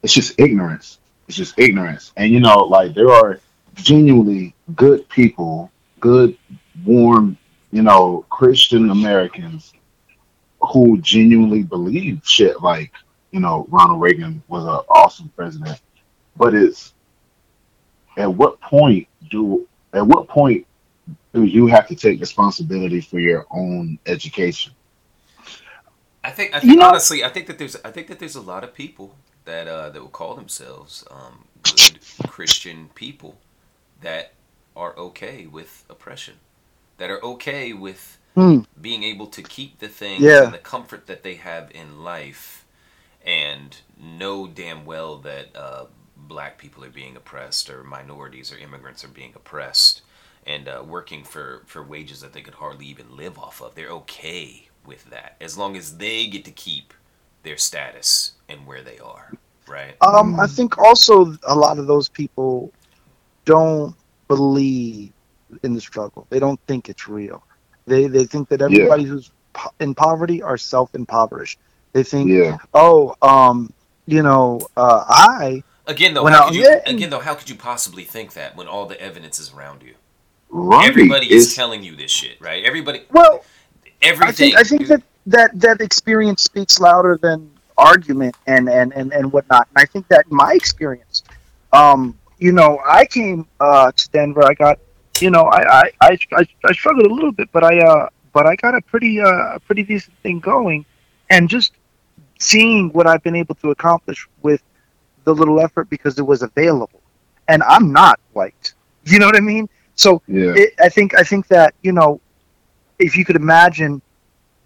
S3: it's just ignorance. It's just ignorance. And you know, like there are genuinely good people, good, warm, you know, Christian Americans who genuinely believe shit like, you know, Ronald Reagan was an awesome president. But it's at what point do at what point do you have to take responsibility for your own education?
S2: I think, I think
S4: You know-
S2: honestly, I think that there's, I think that there's a lot of people that uh, that will call themselves um, good Christian people that are okay with oppression, that are okay with
S4: Hmm.
S2: being able to keep the things
S4: Yeah.
S2: and the comfort that they have in life, and know damn well that uh, black people are being oppressed, or minorities or immigrants are being oppressed, and uh, working for for wages that they could hardly even live off of. They're okay with that as long as they get to keep their status and where they are, right?
S4: Um, I think also a lot of those people don't believe in the struggle. They don't think it's real. They they think that everybody who's po- in poverty are self impoverished. They think,
S3: Yeah.
S4: oh, um, you know, uh, I
S2: Again, though, how
S4: I-
S2: could you,
S4: yeah.
S2: again though, how could you possibly think that when all the evidence is around you?
S3: Right.
S2: Everybody is telling you this shit, right? Everybody,
S4: well, I
S2: everything.
S4: think I think that that that experience speaks louder than argument and and and and whatnot. And I think that in my experience, um, you know, I came uh, to Denver. I got, you know, I I, I, I, I struggled a little bit, but I uh, but I got a pretty uh, a pretty decent thing going, and just seeing what I've been able to accomplish with the little effort because it was available, and I'm not white. You know what I mean? So
S3: Yeah.
S4: it, I think I think that you know, if you could imagine,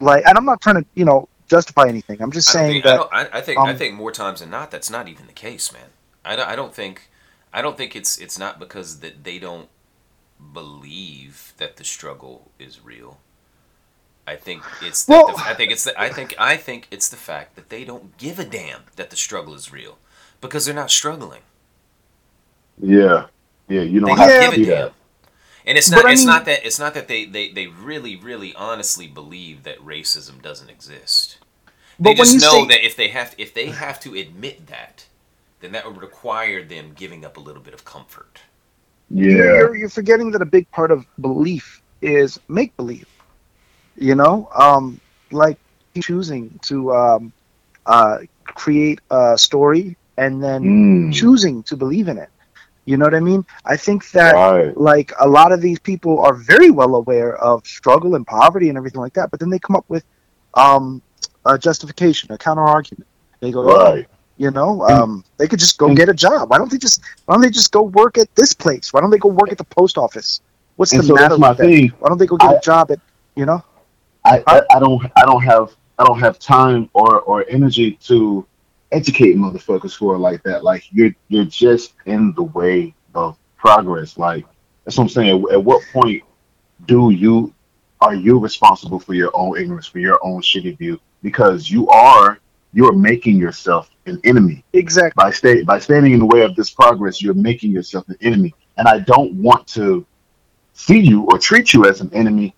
S4: like, and I'm not trying to you know justify anything. I'm just
S2: I don't
S4: saying
S2: think, I,
S4: that
S2: don't, I, I think I
S4: um,
S2: think more times than not that's not even the case, man. I don't, I don't think I don't think it's it's not because that they don't believe that the struggle is real. I think it's that
S4: Well-
S2: the, I think it's the, I think I think it's the fact that they don't give a damn that the struggle is real because they're not struggling.
S3: Yeah. Yeah. You don't
S2: don't
S3: have
S2: give
S3: to
S2: a
S3: do
S2: damn.
S3: that.
S2: And it's
S4: But
S2: not
S4: I
S2: it's
S4: mean-
S2: not that it's not that they, they, they really, really honestly believe that racism doesn't exist. They
S4: But when
S2: just
S4: you
S2: know
S4: say-
S2: that if they have if they have to admit that, then that would require them giving up a little bit of comfort.
S3: Yeah.
S4: you're, you're forgetting that a big part of belief is make believe. You know, um, like choosing to um, uh, create a story and then
S3: Mm.
S4: choosing to believe in it. You know what I mean? I think that
S3: Right.
S4: like a lot of these people are very well aware of struggle and poverty and everything like that, but then they come up with um, a justification, a counter argument. They go,
S3: Right.
S4: you know, um, they could just go get a job. Why don't they just Why don't they just go work at this place? Why don't they go work at the post office? What's the
S3: so
S4: matter with that?
S3: thing.
S4: Why don't they go get
S3: I-
S4: a job at you know?
S3: I, I, I don't I don't have I don't have time or, or energy to educate motherfuckers who are like that. Like you're you're just in the way of progress. Like that's what I'm saying. At, at what point do you are you responsible for your own ignorance, for your own shitty view? Because you are you are making yourself an enemy
S4: Exactly.
S3: by stay by standing in the way of this progress. You're making yourself an enemy, and I don't want to see you or treat you as an enemy,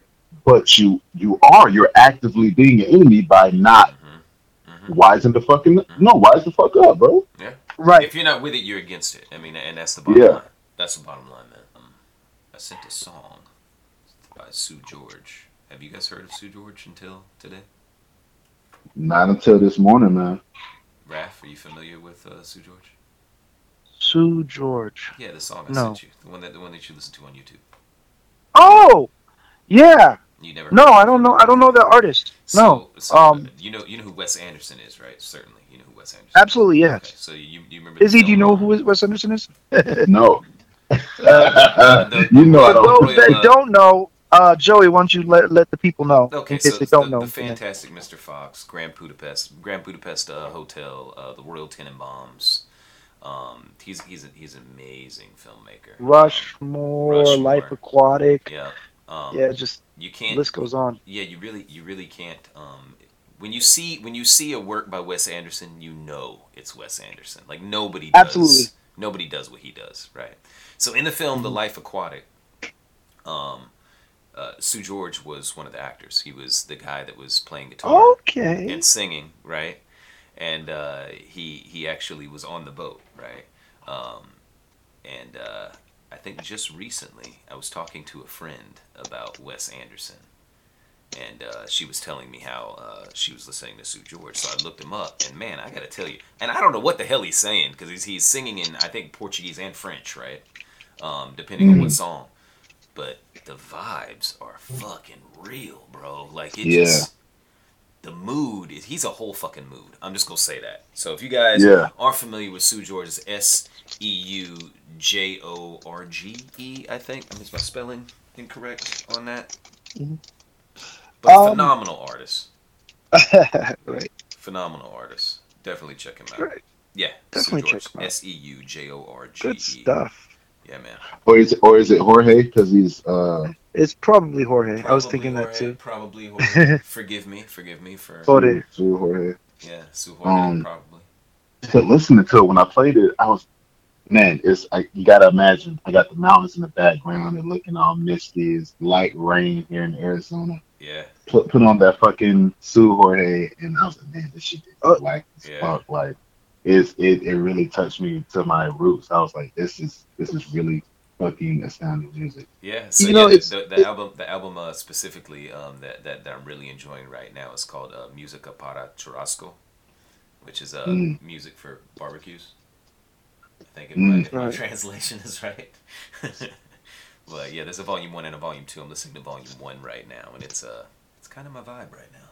S3: but you you are. You're actively being an enemy by not
S2: hmm
S3: wising the fucking no wise the fuck up, bro.
S4: Yeah, right.
S2: If you're not with it, you're against it. I mean, and that's the bottom
S3: Yeah.
S2: line. That's the bottom line, man. Um, I sent a song by Sue George. Have you guys heard of Sue George until today?
S3: Not until this morning, man.
S2: Raph, are you familiar with uh, Sue George?
S4: Sue George.
S2: Yeah, the song I
S4: No.
S2: sent you, the one that the one that you listen to on YouTube.
S4: Oh, yeah.
S2: You never.
S4: No, I don't know. I don't know the artist. No.
S2: So, so,
S4: Um,
S2: you know you know who Wes Anderson is, right? Certainly, you know who Wes Anderson.
S4: Absolutely,
S2: is. Okay,
S4: yes.
S2: so you you remember?
S4: Izzy,
S2: the
S4: do you know
S2: uh,
S4: who Wes Anderson is?
S3: No.
S2: the-
S3: you know I
S4: For
S3: don't.
S4: Those that
S2: uh,
S4: don't know, uh, Joey, why don't you let, let the people know
S2: Okay,
S4: in case
S2: so
S4: they don't
S2: the,
S4: know?
S2: the fantastic Mr. Fox, Grand Budapest, Grand Budapest uh, Hotel, uh, the Royal Tenenbaums. Um, he's he's a, he's an amazing filmmaker.
S4: Rushmore,
S2: Rushmore.
S4: Life Aquatic.
S2: Yeah. Um,
S4: Yeah, just
S2: You can't.
S4: list goes on.
S2: Yeah, you really you really can't. Um, when you see when you see a work by Wes Anderson, you know it's Wes Anderson. Like nobody does.
S4: Absolutely.
S2: Nobody does what he does, right? So in the film The Life Aquatic, um, uh, Sue George was one of the actors. He was the guy that was playing guitar
S4: Okay.
S2: and singing, right? And uh, he he actually was on the boat, right? Um, and uh, I think just recently I was talking to a friend about Wes Anderson, and uh, she was telling me how uh, she was listening to Sue George. So I looked him up, and man, I gotta tell you, and I don't know what the hell he's saying because he's he's singing in I think Portuguese and French, right? Um, depending on what song. But the vibes are fucking real, bro. Like it
S3: Yeah.
S2: just the mood is he's a whole fucking mood. I'm just gonna say that. So if you guys
S3: Yeah.
S2: aren't familiar with Sue George, it's S E U J O R G E, I think. Is my spelling incorrect on that?
S4: Mhm.
S2: But
S4: Um,
S2: phenomenal artist.
S4: right.
S2: Phenomenal artist. Definitely check him out.
S4: Right.
S2: Yeah.
S4: Definitely
S2: Sue
S4: check him out.
S2: S E U J O R G
S4: Good
S2: E.
S4: stuff.
S2: Yeah, man.
S3: Or is it, or is it Jorge? Because he's uh
S4: It's probably Jorge. I was
S2: Probably
S4: thinking that too.
S2: Probably Jorge. forgive me. Forgive me for
S4: Jorge.
S3: Sue Jorge.
S2: yeah, Sue Jorge
S3: Um,
S2: probably.
S3: To listening to it when I played it, I was man. It's I, you gotta imagine. I got the mountains in the background and looking all misty. It's light rain here in Arizona.
S2: Yeah.
S3: Put put on that fucking Sue Jorge, and I was like, man, this shit is
S4: Uh,
S3: like as
S2: Yeah.
S3: fuck. Like it's it it really touched me to my roots. I was like, this is this is really fucking astounding music.
S2: Yeah, so
S4: You know,
S2: yeah,
S4: it's-
S2: the, the
S4: it-
S2: album, the album uh, specifically um, that, that that I'm really enjoying right now is called uh, Musica para Churrasco, which is uh,
S3: Mm.
S2: music for barbecues. I think if,
S3: Mm.
S2: my,
S4: Right.
S2: translation is right. but yeah, there's a volume one and a volume two. I'm listening to volume one right now, and it's uh, it's kind of my vibe right now.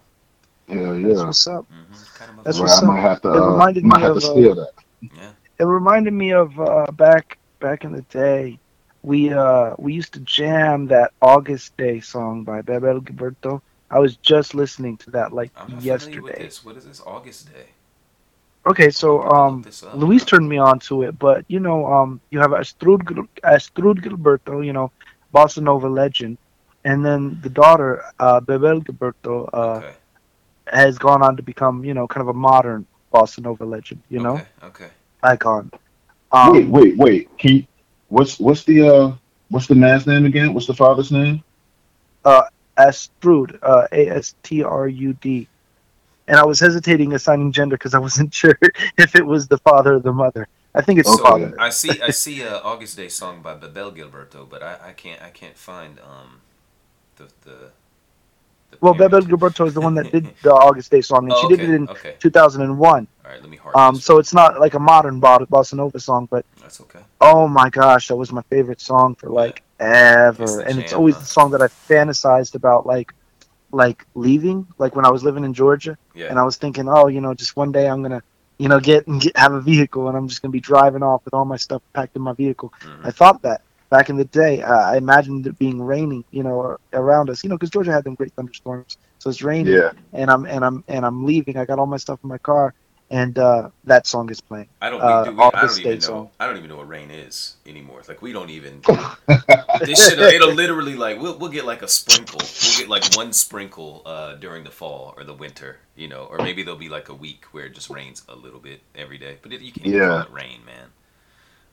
S3: Hell
S4: That's
S3: yeah.
S4: what's up.
S2: hmm kind of
S4: That's
S2: vibe.
S3: Well,
S4: what's
S3: I
S4: up.
S3: might have to
S4: It
S3: uh,
S4: reminded
S3: might
S4: me
S3: have
S4: of,
S3: to
S4: uh,
S3: steal that.
S2: yeah.
S4: It reminded me of uh, back back in the day. We uh we used to jam that August Day song by Bebel Gilberto. I was just listening to that like
S2: I'm not with
S4: yesterday.
S2: this. What is this? August Day.
S4: Okay, so um. Luis turned me on to it, but you know, um, you have Astrud, Astrud Gilberto, you know, bossa nova legend, and then the daughter, uh, Bebel Gilberto, uh,
S2: okay.
S4: has gone on to become, you know, kind of a modern bossa nova legend, you know,
S2: Okay. Okay.
S4: icon. Um,
S3: wait, wait, wait. He, what's what's the uh what's the man's name again? What's the father's name?
S4: Uh, Astrud, uh, A S T R U D, and I was hesitating assigning gender because I wasn't sure if it was the father or the mother. I think it's the father.
S2: I see. I see a August Day song by Bebel Gilberto, but I, I can't. I can't find um the the. the
S4: Well,
S2: parent.
S4: Bebel Gilberto is the one that did the August Day song, and
S2: Oh,
S4: she
S2: okay,
S4: did it in
S2: okay.
S4: 2001.
S2: All right, let me heart.
S4: Um, so it's not like a modern bossa nova song, but
S2: that's okay.
S4: oh my gosh, that was my favorite song for like ever,
S2: It's the
S4: and it's always
S2: huh?
S4: the song that I fantasized about, like, like leaving, like when I was living in Georgia,
S2: Yeah.
S4: and I was thinking, oh, you know, just one day I'm gonna, you know, get and get have a vehicle, and I'm just gonna be driving off with all my stuff packed in my vehicle.
S2: Mhm.
S4: I thought that back in the day. Uh, I imagined it being raining, you know, around us, you know, because Georgia had them great thunderstorms, so it's raining
S3: Yeah,
S4: and I'm and I'm and I'm leaving. I got all my stuff in my car, and uh, that song is playing.
S2: I don't.
S4: Uh,
S2: do, we, I don't even know.
S4: Song.
S2: I don't even know what rain is anymore. It's like we don't even. this shit. It'll literally like we'll we'll get like a sprinkle. We'll get like one sprinkle uh, during the fall or the winter. You know, or maybe there'll be like a week where it just rains a little bit every day. But it, you can't even call
S3: Yeah.
S2: it rain, man.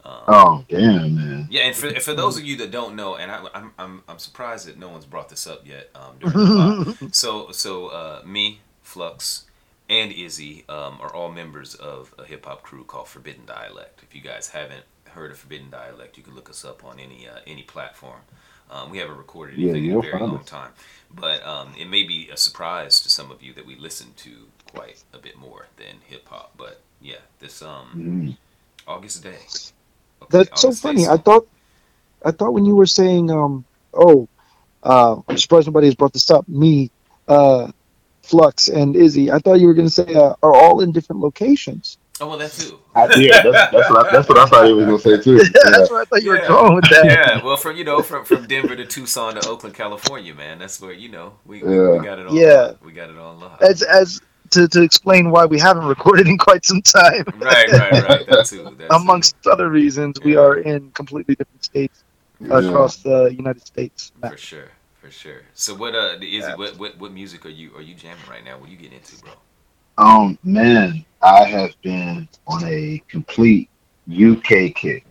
S2: Um,
S3: Oh damn, man.
S2: Yeah, and for, for those of you that don't know, and I, I'm, I'm I'm surprised that no one's brought this up yet. Um, the pod. so so uh, me, Flux, and Izzy um, are all members of a hip hop crew called Forbidden Dialect. If you guys haven't heard of Forbidden Dialect, you can look us up on any uh, any platform. Um, we haven't recorded
S3: Yeah,
S2: anything in a very long
S3: us.
S2: time, but um, it may be a surprise to some of you that we listen to quite a bit more than hip hop. But yeah, this um
S3: Mm.
S2: August day. Okay,
S4: That's so
S2: August Day
S4: funny. I thought, I thought when you were saying, um, oh, uh, I'm surprised nobody has brought this up. Me, uh, Flux, and Izzy. I thought you were going to say uh, are all in different locations.
S2: Oh well, that too.
S3: I, yeah, that's, that's what I, that's what I thought he was gonna say too.
S4: Yeah,
S3: Yeah.
S4: that's what I thought you
S2: Yeah.
S4: were going with that.
S2: yeah, well, from you know, from from Denver to Tucson to Oakland, California, man. That's where you know we, we, we got it all.
S4: Yeah.
S2: we got it all live.
S4: As as to, to explain why we haven't recorded in quite some time.
S2: right, right, right. That too. That too.
S4: Amongst other reasons, we are in completely different states
S3: Yeah.
S4: across the United States.
S2: for sure, for sure. So what uh is
S4: Yeah.
S2: it? What, what what music are you are you jamming right now? What are you getting into, bro?
S3: Um, man, I have been on a complete UK kick.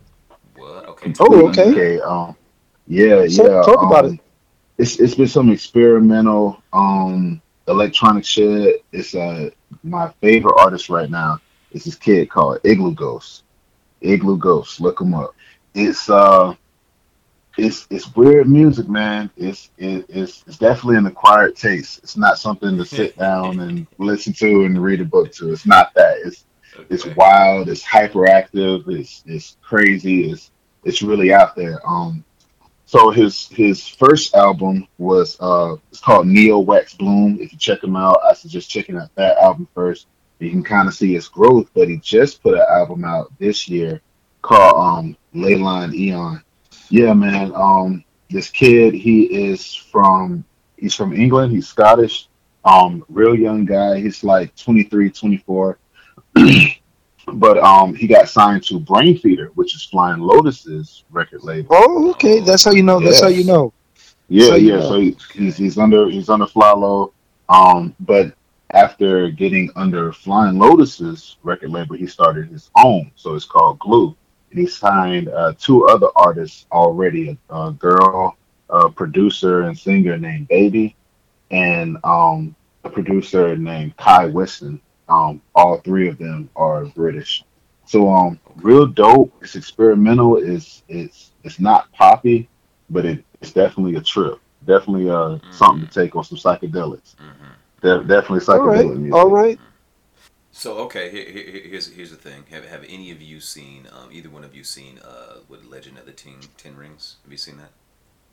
S2: What? Okay.
S4: Oh, okay.
S3: Okay. Um, yeah,
S4: So,
S3: yeah.
S4: talk about
S3: it. It's it's been some experimental um electronic shit. It's uh my favorite artist right now is this kid called Iglooghost. Igloo Ghost. Look him up. It's uh it's it's weird music, man. It's it, it's it's definitely an acquired taste. It's not something to sit down and listen to and read a book to. It's not that. It's it's wild. It's hyperactive. It's it's crazy. It's it's really out there. Um, so his his first album was uh it's called Neo Wax Bloom. If you check him out, I suggest checking out that album first. You can kind of see his growth. But he just put an album out this year called um Lei Line Eon. Yeah, man. Um, this kid he is from he's from England. He's Scottish. Um, real young guy. He's like 23, 24 but um, he got signed to Brainfeeder, which is Flying Lotus's record label.
S4: Oh, okay. That's how you know. That's how you know.
S3: Yeah,
S4: So,
S3: yeah.
S4: yeah.
S3: So he, he's he's under he's under FlyLo. Um, but after getting under Flying Lotus's record label, he started his own. So it's called Glue. And he signed uh, two other artists already: a, a girl, a producer and singer named Baby, and um, a producer named Kai Whiston. Um, all three of them are British. So um, real dope. It's experimental. It's it's it's not poppy, but it, it's definitely a trip. Definitely uh something to take on some psychedelics.
S2: Mhm.
S3: De- definitely
S4: All right.
S3: psychedelic music.
S4: All right.
S2: So okay, here, here, here's here's the thing. Have have any of you seen um, either one of you seen uh what Legend of the Ten Ten Rings? Have you seen that?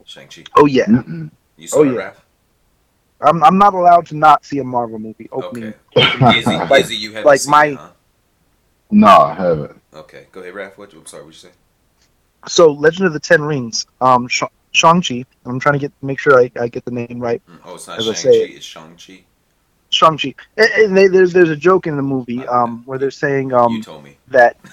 S2: Shang Chi.
S4: Oh yeah.
S3: Mm-mm.
S2: You saw
S4: Oh,
S2: it,
S4: yeah.
S2: Raph?
S4: I'm I'm not allowed to not see a Marvel movie opening.
S2: Okay. Izzy,
S4: Like-
S2: Izzy, you haven't
S4: like
S2: seen
S4: my-
S2: it, huh?
S3: No, I haven't.
S2: Okay, go ahead, Raph. What? I'm sorry. What you say?
S4: So Legend of the Ten Rings. Um, Sh- Shang Chi. I'm trying to get make sure I, I get the name right.
S2: Mm, Oh, it's not
S4: As I
S2: Shang
S4: say
S2: Chi. It's Shang Chi.
S4: Shang Chi. And, and there's there's a joke in the movie um where they're saying
S2: you
S4: um
S2: told me.
S4: that.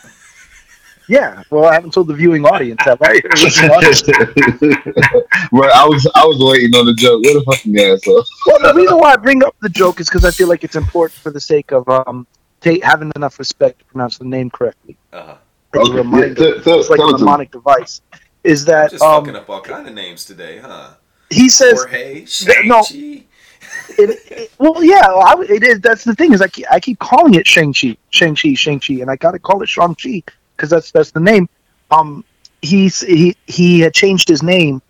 S4: Yeah, well, I haven't told the viewing audience that, right?
S3: well, I was I was waiting on the joke. What a fucking asshole.
S4: well, the reason why I bring up the joke is because I feel like it's important for the sake of um ta having enough respect to pronounce the name correctly.
S2: Uh huh.
S4: Like a
S3: Okay,
S4: reminder.
S3: yeah, tell- tell-
S4: it's like
S3: tell
S4: a
S3: it to me.
S4: mnemonic device. Is that
S2: Just
S4: um
S2: fucking up all kind of names today, huh?
S4: He says
S2: Jorge,
S4: no. It, it- well, yeah, well, I, it is. That's the thing is, I keep, I keep calling it Shang Chi, Shang Chi, Shang Chi, and I gotta call it Shang Chi because that's that's the name. Um, he's he he had changed his name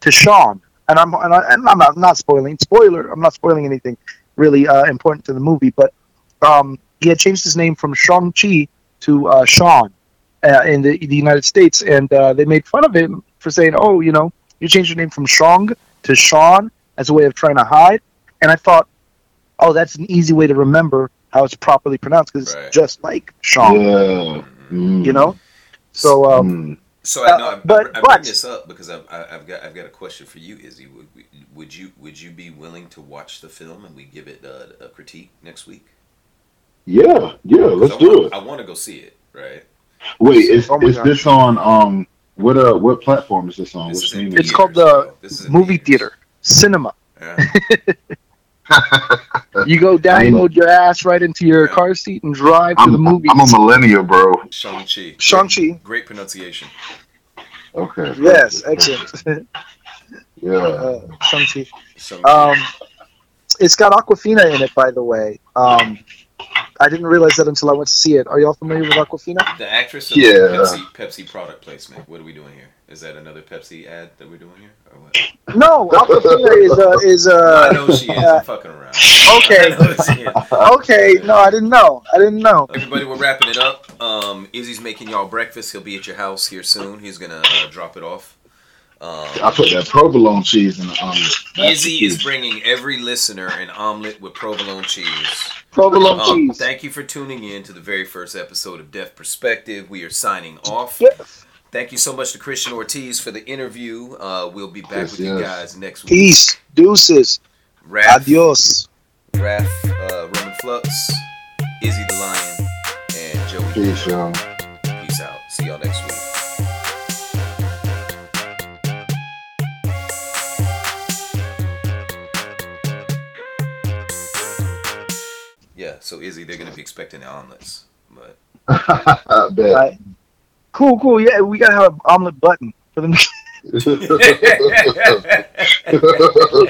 S4: to Sean, and I'm and, I, and I'm not, not spoiling. Spoiler, I'm not spoiling anything really uh, important to the movie, but um, he had changed his name from Shang Chi to uh, Sean uh, in the, the United States, and uh, they made fun of him for saying, "Oh, you know, you changed your name from Shong to Sean as a way of trying to hide." And I thought, "Oh, that's an easy way to remember how it's properly pronounced because
S2: Right.
S4: it's just like Sean."
S3: Yeah. Mm.
S4: You know. So, um,
S3: Mm.
S2: So I know
S4: Uh,
S2: I,
S4: but-
S2: I, I
S4: but-
S2: this up because I've, I- I've got I've got a question for you, Izzy. Would, would you would you be willing to watch the film and we give it a, a critique next week?
S3: Yeah, yeah, let's
S2: I
S3: do
S2: want,
S3: it.
S2: I want to go see it. Right.
S3: Wait, is
S4: Oh
S3: is
S4: God.
S3: this on um what uh what platform is this on?
S2: This
S3: What
S2: is?
S4: It's called the
S2: bro. This
S4: Movie
S2: theaters.
S4: theater, cinema.
S2: Yeah.
S4: You go download your ass right into your car seat and drive to
S3: I'm,
S4: the movie.
S3: I'm a millennial, bro.
S2: Shang Chi.
S4: Shang-Chi.
S2: Great pronunciation.
S3: Okay.
S4: Yes, excellent.
S3: Yeah.
S4: uh, Shang-Chi.
S2: Shang-Chi.
S4: Um, it's got Awkwafina in it, by the way. Um, I didn't realize that until I went to see it. Are y'all familiar with Awkwafina?
S2: the actress of
S3: Yeah.
S2: Pepsi Pepsi product placement. What are we doing here? Is that another Pepsi ad that we're doing here, or what?
S4: No, Awkwafina is uh, is
S2: I
S4: uh,
S2: know she is.
S4: uh,
S2: I'm fucking around.
S4: Okay.
S2: know she is.
S4: Okay, no, I didn't know. I didn't know.
S2: Everybody, we're wrapping it up. Um, Izzy's making y'all breakfast. He'll be at your house here soon. He's gonna uh, drop it off.
S3: I
S2: Um,
S3: put that provolone cheese in the um.
S2: Izzy is bringing every listener an omelet with provolone cheese.
S4: Provolone
S2: Um,
S4: cheese.
S2: thank you for tuning in to the very first episode of Def Perspective. We are signing off.
S4: Yes.
S2: Thank you so much to Christian Ortiz for the interview. Uh, we'll be back
S3: Yes,
S2: with you guys next week.
S4: Peace. Deuces.
S2: Raph,
S4: Adios.
S2: Raph, uh, Roman Flux, Izzy the Lion, and Joey.
S3: Peace, y'all.
S2: So Izzy, they're gonna be expecting the omelets, but
S3: I bet.
S4: Right. Cool, cool. Yeah, we gotta have an omelet button for them to click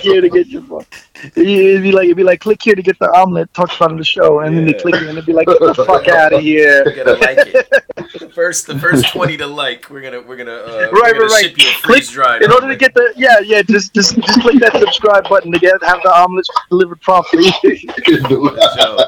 S4: here to get your phone. It'd be like it'd be like click here to get the omelet talked about in the show, and then they click it, and it'd be like get the fuck out of here.
S2: you gotta like it. First, the first twenty to like, we're gonna, we're gonna, uh, we're
S4: Right,
S2: gonna
S4: right, right.
S2: ship you a
S4: Click-
S2: freeze dried.
S4: In order to get the yeah yeah just just just click that subscribe button to get have the omelets delivered promptly.
S2: Joe.